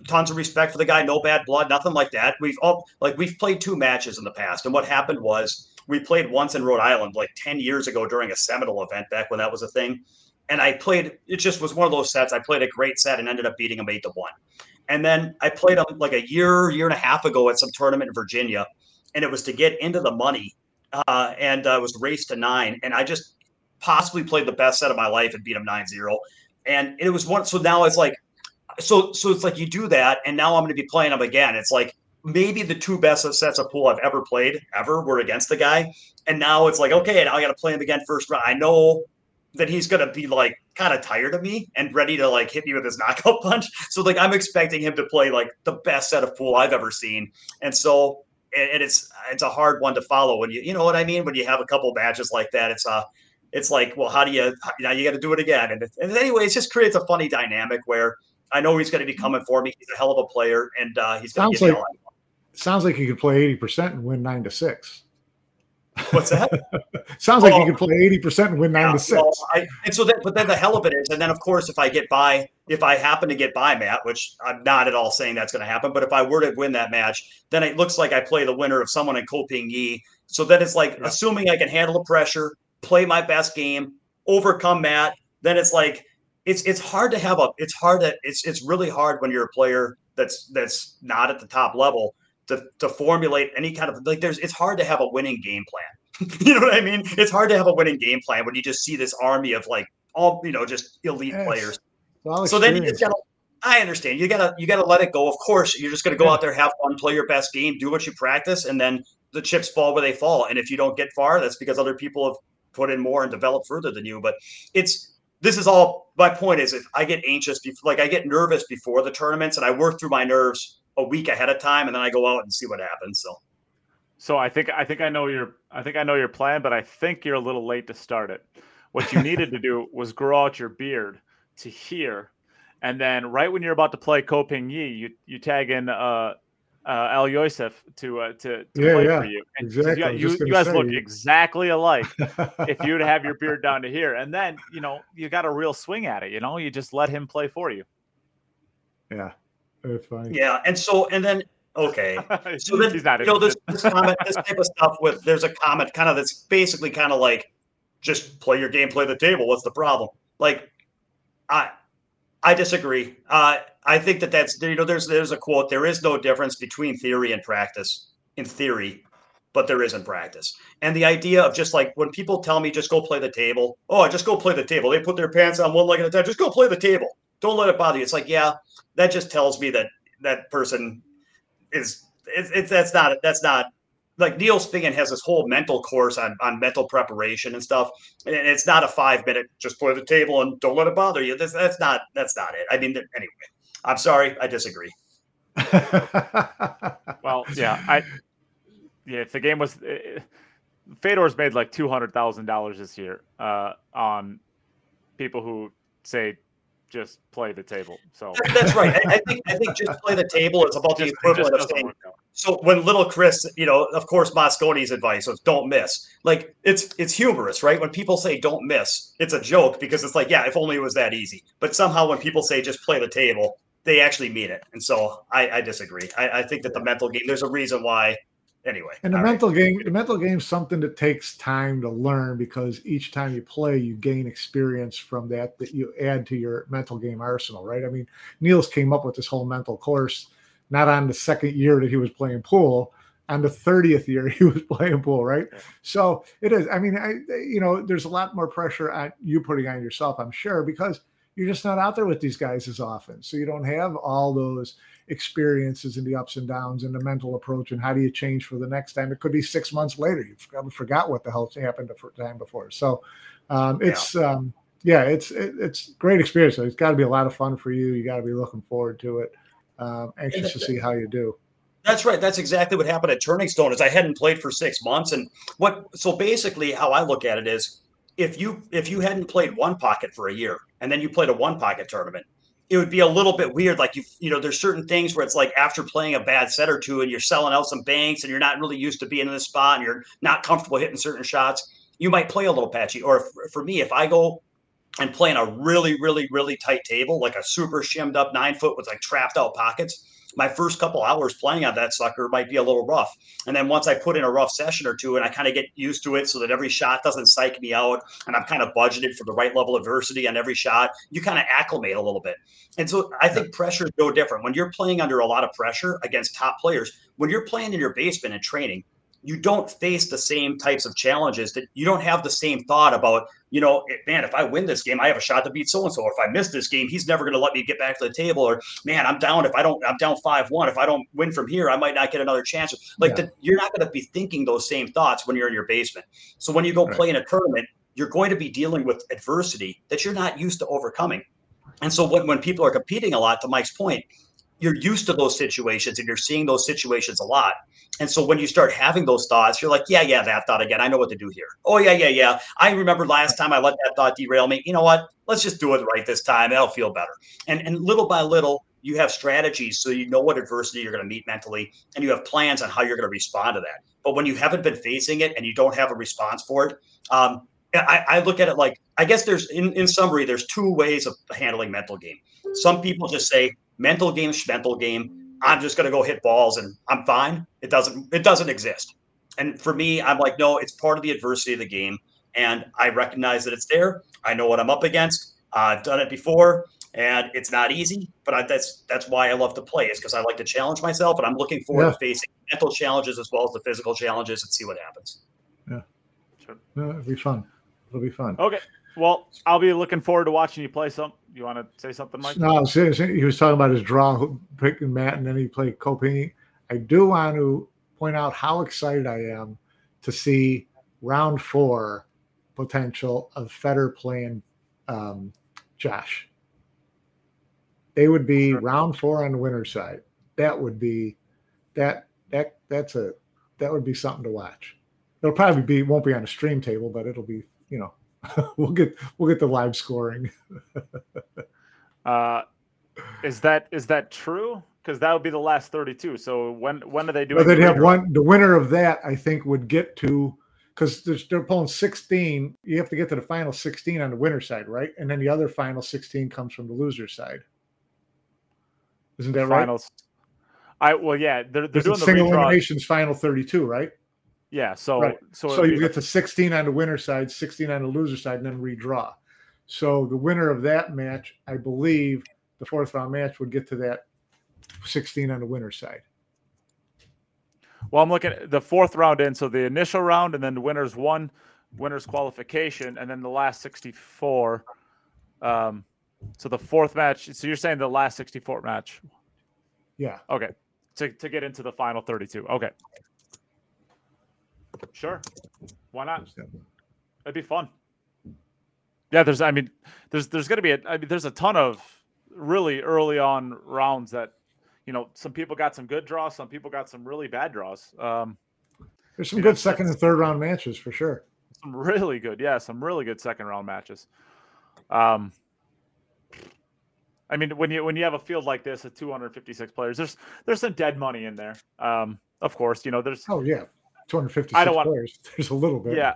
tons of respect for the guy. No bad blood, nothing like that. We've all like we've played two matches in the past, and what happened was we played once in Rhode Island like ten years ago during a Seminole event back when that was a thing. And I played. It just was one of those sets. I played a great set and ended up beating him eight to one. And then I played him like a year, year and a half ago at some tournament in Virginia, and it was to get into the money. Uh, and uh, was race to nine, and I just possibly played the best set of my life and beat him 9-0. And it was one. So now it's like so so it's like you do that, and now I'm going to be playing him again. It's like maybe the two best sets of pool I've ever played ever were against the guy, and now it's like okay, now I got to play him again first round. I know that he's going to be like kind of tired of me and ready to like hit me with his knockout punch. So like I'm expecting him to play like the best set of pool I've ever seen, and so and, it's it's a hard one to follow when you you know what I mean when you have a couple matches like that. It's a uh, it's like well how do you now you got to do it again and, and anyway it just creates a funny dynamic where I know he's going to be coming for me. He's a hell of a player, and uh, he's going to sounds like sounds like he could play eighty percent and win nine to six. What's that? sounds like you oh. can play eighty percent and win nine yeah, to six. Well, I, and so but then the hell of it is, and then of course, if I get by, if I happen to get by Matt, which I'm not at all saying that's going to happen, but if I were to win that match, then it looks like I play the winner of someone in Ko Pin Yi. So then it's like, yeah. assuming I can handle the pressure, play my best game, overcome Matt, then it's like it's it's hard to have a it's hard to it's it's really hard when you're a player that's that's not at the top level to to formulate any kind of like there's it's hard to have a winning game plan. you know what I mean? It's hard to have a winning game plan when you just see this army of like all you know just elite yes. players. So then you just gotta I understand. You gotta you gotta let it go. Of course, you're just gonna go yeah. out there, have fun, play your best game, do what you practice, and then the chips fall where they fall. And if you don't get far, that's because other people have put in more and developed further than you. But it's this is all my point is if I get anxious before like I get nervous before the tournaments and I work through my nerves a week ahead of time and then I go out and see what happens. So so I think I think I know your I think I know your plan, but I think you're a little late to start it. What you needed to do was grow out your beard to here, and then right when you're about to play Ko Pin Yi, you you tag in uh, uh, Al Yousef to uh, to, to yeah, play yeah, for you. And exactly. You, you, you guys say. look exactly alike if you'd have your beard down to here. And then, you know, you got a real swing at it, you know, you just let him play for you. Yeah. Yeah. And so, and then, okay. So then, He's not you know, this, this comment, this type of stuff with, there's a comment kind of that's basically kind of like, just play your game, play the table. What's the problem? Like, I, I disagree. Uh, I think that that's you know there's there's a quote. There is no difference between theory and practice. In theory, but there isn't practice. And the idea of just like when people tell me just go play the table, oh, just go play the table. They put their pants on one leg at a time. Just go play the table. Don't let it bother you. It's like, yeah, that just tells me that that person is it's, it's that's not that's not like Niels Feijen has this whole mental course on on mental preparation and stuff, and it's not a five minute just play the table and don't let it bother you. That's that's not that's not it. I mean, anyway, I'm sorry, I disagree. well, yeah, I yeah, if the game was uh, Fedor's made like two hundred thousand dollars this year uh, on people who say just play the table. So that's right. I, I, think I think just play the table is about just, the equivalent of saying. So when little Chris, you know, of course, Mosconi's advice of don't miss. Like it's it's humorous, right? When people say don't miss, it's a joke because it's like, yeah, if only it was that easy. But somehow when people say just play the table, they actually mean it. And so I, I disagree. I, I think that the mental game, there's a reason why anyway. And the mental right. game, the mental game is something that takes time to learn because each time you play, you gain experience from that that you add to your mental game arsenal, right? I mean, Niels came up with this whole mental course not on the second year that he was playing pool, on the 30th year he was playing pool, right? Yeah. So it is. I mean, I you know, there's a lot more pressure on you putting on yourself, I'm sure, because you're just not out there with these guys as often. So you don't have all those experiences and the ups and downs and the mental approach and how do you change for the next time. It could be six months later. You probably forgot what the hell happened the time before. So um, it's yeah. Um, yeah, it's it, it's great experience. It's got to be a lot of fun for you. You got to be looking forward to it. Um, anxious to see how you do. That's right. That's exactly what happened at Turning Stone. Is I hadn't played for six months, and what? So basically, how I look at it is, if you if you hadn't played one pocket for a year, and then you played a one pocket tournament, it would be a little bit weird. Like you, you know, there's certain things where it's like after playing a bad set or two and you're selling out some banks and you're not really used to being in this spot and you're not comfortable hitting certain shots, you might play a little patchy. Or if, for me, if I go and play in a really, really, really tight table, like a super shimmed up nine foot with like trapped out pockets, my first couple hours playing on that sucker might be a little rough. And then once I put in a rough session or two and I kind of get used to it so that every shot doesn't psych me out and I'm kind of budgeted for the right level of adversity on every shot, you kind of acclimate a little bit. And so I think pressure is no different. When you're playing under a lot of pressure against top players, when you're playing in your basement and training, you don't face the same types of challenges that you don't have the same thought about you know man if i win this game i have a shot to beat so and so or if i miss this game he's never going to let me get back to the table. Or man i'm down if i don't i'm down 5-1 if i don't win from here i might not get another chance. Like yeah. the, you're not going to be thinking those same thoughts when you're in your basement. So when you go right. play in a tournament you're going to be dealing with adversity that you're not used to overcoming. And so when, when people are competing a lot to mike's point you're used to those situations and you're seeing those situations a lot. And so when you start having those thoughts, you're like, yeah, yeah, that thought again. I know what to do here. Oh, yeah, yeah, yeah. I remember last time I let that thought derail me. You know what? Let's just do it right this time. That'll feel better. And and little by little, you have strategies so you know what adversity you're going to meet mentally and you have plans on how you're going to respond to that. But when you haven't been facing it and you don't have a response for it, um, I, I look at it like I guess there's in, in summary, there's two ways of handling mental game. Some people just say, mental game, mental game. I'm just going to go hit balls and I'm fine. It doesn't it doesn't exist. And for me, I'm like, no, it's part of the adversity of the game, and I recognize that it's there. I know what I'm up against. Uh, I've done it before, and it's not easy. But I, that's that's why I love to play is because I like to challenge myself, and I'm looking forward yeah. to facing mental challenges as well as the physical challenges and see what happens. Yeah, sure. Yeah, it'll be fun. It'll be fun. Okay. Well, I'll be looking forward to watching you play some. You want to say something, Mike? No, he was talking about his draw, picking Matt, and then he played Ko Pin Yi. I do want to point out how excited I am to see round four potential of Federer playing um, Josh. They would be sure. round four on the winner's side. That would be that that that's a that would be something to watch. It'll probably be won't be on a stream table, but it'll be you know we'll get we'll get the live scoring. uh, is that is that true? Because that would be the last thirty-two. So when when are they doing? Well, they'd have one. The winner of that, I think, would get to because they're pulling sixteen. You have to get to the final sixteen on the winner side, right? And then the other final sixteen comes from the loser side. Isn't that Finals. right? I well, yeah, they're they're doing the single eliminations final thirty-two, right? Yeah. So right. so, so you get to 16 on the winner side, 16 on the loser side, and then redraw. So the winner of that match, I believe, the fourth round match would get to that 16 on the winner side. Well, I'm looking at the fourth round in. So the initial round, and then the winners one, winners qualification, and then the last 64. Um, so the fourth match. So you're saying the last 64 match? Yeah. Okay. To to get into the final 32. Okay. Sure. Why not? It'd be fun. Yeah, there's. I mean, there's there's going to be. A, I mean, there's a ton of really early on rounds that, you know, some people got some good draws, some people got some really bad draws. Um, there's some good second and third round matches for sure. Some really good, yeah, some really good second round matches. Um, I mean, when you when you have a field like this of 256 players, there's there's some dead money in there. Um, of course, you know, there's oh yeah, 256 I don't want, players. There's a little bit. Yeah,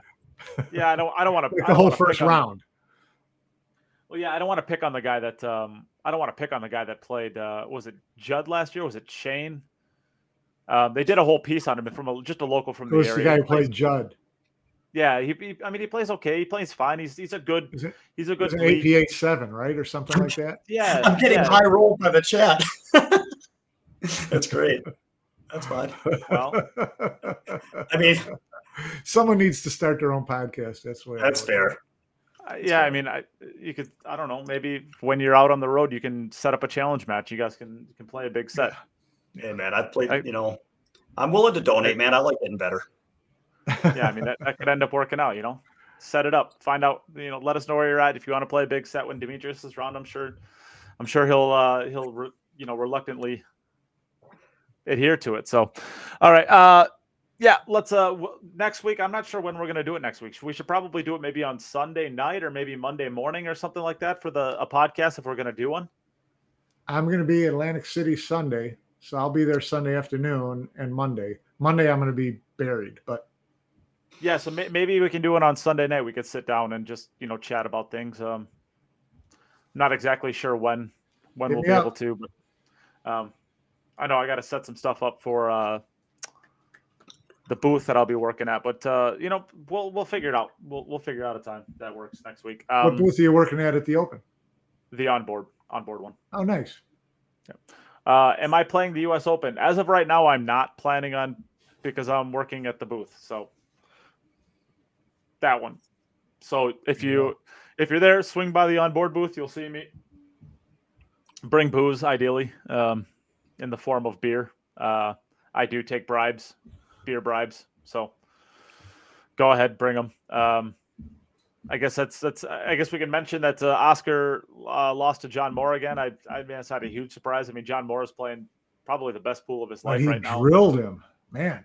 yeah. I don't I don't want to like the whole first round. well, yeah, I don't want to pick on the guy that um, I don't want to pick on the guy that played. Uh, was it Judd last year? Was it Shane? Um, they did a whole piece on him from a, just a local from it the was area. the guy who played Judd. Yeah, he, he, I mean, he plays okay. He plays fine. He's he's a good. It, he's a good. an APA seven, right, or something like that. Yeah, I'm getting yeah. high rolled by the chat. That's great. That's fine. Well, I mean, someone needs to start their own podcast. That's what. That's fair. Uh, yeah, I mean, I you could. I don't know. Maybe when you're out on the road, you can set up a challenge match. You guys can can play a big set. Hey man, I've played. I, you know, I'm willing to donate, man. I like getting better yeah, I mean that, that could end up working out. You know, set it up, find out. You know, let us know where you're at if you want to play a big set when Demetrius is around. I'm sure, I'm sure he'll uh, he'll re, you know reluctantly adhere to it. So, all right, uh, yeah, let's uh w- next week. I'm not sure when we're gonna do it next week. We should probably do it maybe on Sunday night or maybe Monday morning or something like that for the a podcast if we're gonna do one. I'm gonna be Atlantic City Sunday, so I'll be there Sunday afternoon and Monday. Monday I'm gonna be buried, but yeah, so may- maybe we can do it on Sunday night. We could sit down and just you know chat about things. Um, not exactly sure when when we'll be able to, but um, I know I got to set some stuff up for uh, the booth that I'll be working at. But uh, you know, we'll we'll figure it out. We'll we'll figure out a time that works next week. Um, what booth are you working at at the Open? The onboard onboard one. Oh, nice. Yeah. Uh, am I playing the U.S. Open? As of right now, I'm not planning on because I'm working at the booth. So that one. So if you if you're there, swing by the onboard booth. You'll see me. Bring booze, ideally, um, in the form of beer. Uh, I do take bribes, beer bribes. So go ahead, bring them. Um, I guess that's that's. I guess we can mention that uh, Oscar uh, lost to John Moore again. I I mean, it's not a huge surprise. I mean, John Moore is playing probably the best pool of his life he right now. Drilled him, man.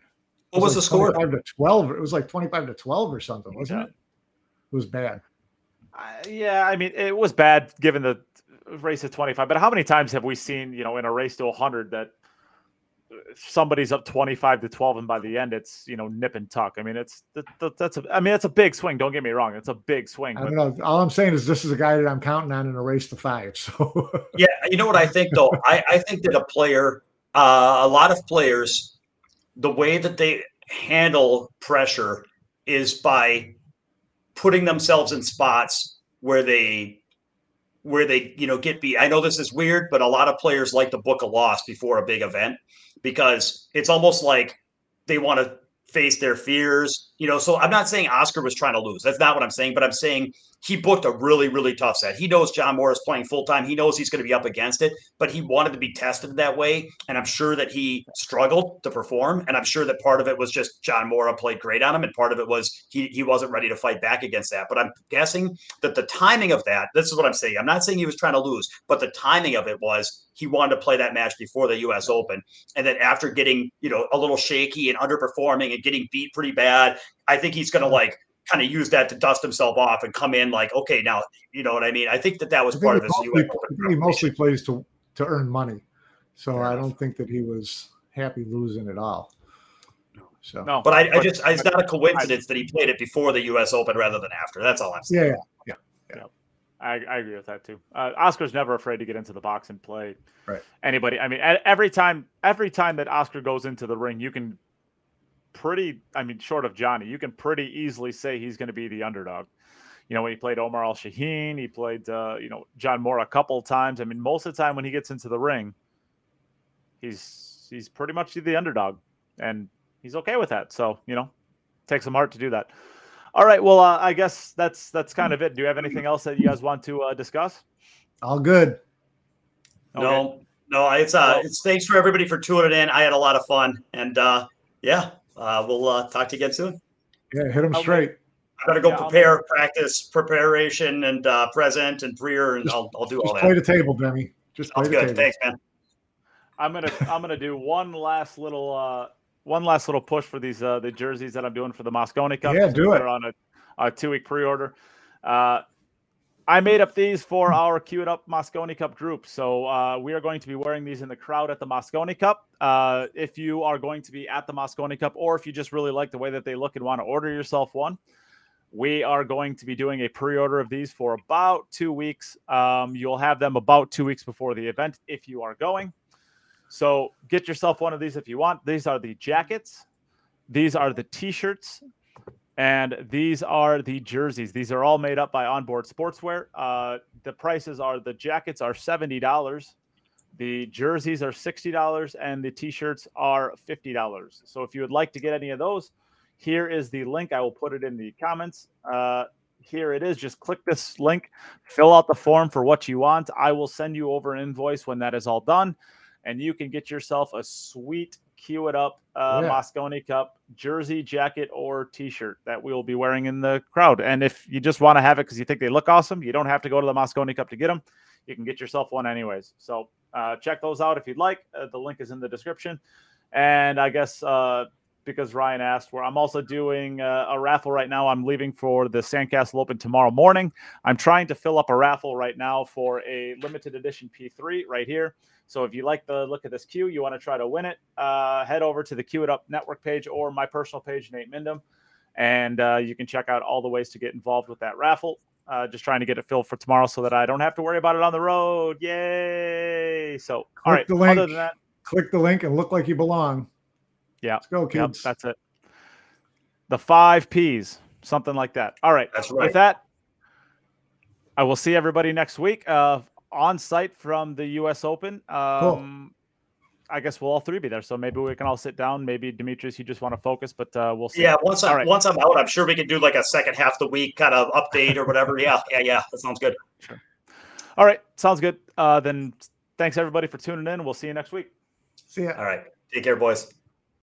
What was, was like the score? Five to twelve. It was like twenty-five to twelve or something, wasn't Yeah. it? It was bad. Uh, yeah, I mean, it was bad given the race at 25, but how many times have we seen, you know, in a race to 100 that somebody's up 25 to 12 and by the end it's, you know, nip and tuck. I mean, it's that, that, that's a I mean, it's a big swing, don't get me wrong. It's a big swing. I don't know. All I'm saying is this is a guy that I'm counting on in a race to five. So Yeah, you know what I think though. I, I think that a player, uh, a lot of players, the way that they handle pressure is by putting themselves in spots where they where they you know get beat. I know this is weird, but a lot of players like to book a loss before a big event because it's almost like they want to face their fears. You know, so I'm not saying Oscar was trying to lose. That's not what I'm saying, but I'm saying he booked a really, really tough set. He knows John Moore is playing full time. He knows he's going to be up against it, but he wanted to be tested that way. And I'm sure that he struggled to perform. And I'm sure that part of it was just John Moore played great on him, and part of it was he he wasn't ready to fight back against that. But I'm guessing that the timing of that, this is what I'm saying. I'm not saying he was trying to lose, but the timing of it was he wanted to play that match before the US Open. And then after getting, you know, a little shaky and underperforming and getting beat pretty bad, I think he's going to like kind of use that to dust himself off and come in like, okay, now you know what I mean. I think that that was part of his he mostly, Open. he mostly plays to to earn money. So Fair I don't think that he was happy losing at all. So no. But I, I just it's not a coincidence that he played it before the US Open rather than after. That's all I'm saying. yeah, yeah. I, I agree with that too. Uh, Oscar's never afraid to get into the box and play Right. anybody. I mean, every time, every time that Oscar goes into the ring, you can pretty. I mean, short of Johnny, you can pretty easily say he's going to be the underdog. You know, when he played Omar Al Shaheen, he played, uh, you know, John Moore a couple of times. I mean, most of the time when he gets into the ring, he's he's pretty much the underdog, and he's okay with that. So you know, takes some heart to do that. All right. Well, uh, I guess that's that's kind of it. Do you have anything else that you guys want to uh, discuss? All good. Okay. No, no. It's uh, it's thanks for everybody for tuning in. I had a lot of fun, and uh, yeah, uh, we'll uh, talk to you again soon. Yeah, hit them okay. straight. I gotta go yeah, prepare, practice, preparation, and uh, present and prayer, and just, I'll, I'll do all just that. Play the table, Demi. Just play Sounds the good. table. Thanks, man. I'm gonna I'm gonna do one last little uh one last little push for these uh the jerseys that I'm doing for the Mosconi Cup. Yeah, do it. They're on a, a two week pre order. Uh, I made up these for our It Up Mosconi Cup group. So uh, we are going to be wearing these in the crowd at the Mosconi Cup. Uh, if you are going to be at the Mosconi Cup, or if you just really like the way that they look and want to order yourself one, we are going to be doing a pre-order of these for about two weeks. Um, you'll have them about two weeks before the event if you are going. So get yourself one of these if you want. These are the jackets. These are the t-shirts. And these are the jerseys. These are all made up by Onboard Sportswear. Uh, the prices are the jackets are $70. The jerseys are $60 and the t-shirts are $50. So if you would like to get any of those, here is the link. I will put it in the comments. Uh, here it is. Just click this link, fill out the form for what you want. I will send you over an invoice when that is all done, and you can get yourself a sweet Cue It Up uh, yeah. Mosconi Cup jersey, jacket, or T-shirt that we will be wearing in the crowd. And if you just want to have it because you think they look awesome, you don't have to go to the Mosconi Cup to get them. You can get yourself one anyways. So uh, check those out if you'd like. Uh, the link is in the description. And I guess uh, because Ryan asked, where I'm also doing uh, a raffle right now. I'm leaving for the Sandcastle Open tomorrow morning. I'm trying to fill up a raffle right now for a limited edition P3 right here. So if you like the look of this cue, you want to try to win it, uh, head over to the Cue It Up Network page or my personal page, Nate Mindham, and uh, you can check out all the ways to get involved with that raffle. Uh, just trying to get it filled for tomorrow so that I don't have to worry about it on the road. Yay! So, click all right. The link, other than that, click the link and look like you belong. Yeah. Let's go, kids. Yep, that's it. The five P's, something like that. All right. That's right. With that, I will see everybody next week uh, on site from the U.S. Open. Um, Cool. I guess we'll all three be there, so maybe we can all sit down. Maybe Demetrius, you just want to focus, but uh, we'll see. Yeah, once I'm right. once I'm out, I'm sure we can do like a second half of the week kind of update or whatever. Yeah, yeah, yeah. That sounds good. Sure. All right, sounds good. Uh, then thanks everybody for tuning in. We'll see you next week. See ya. All right. Take care, boys.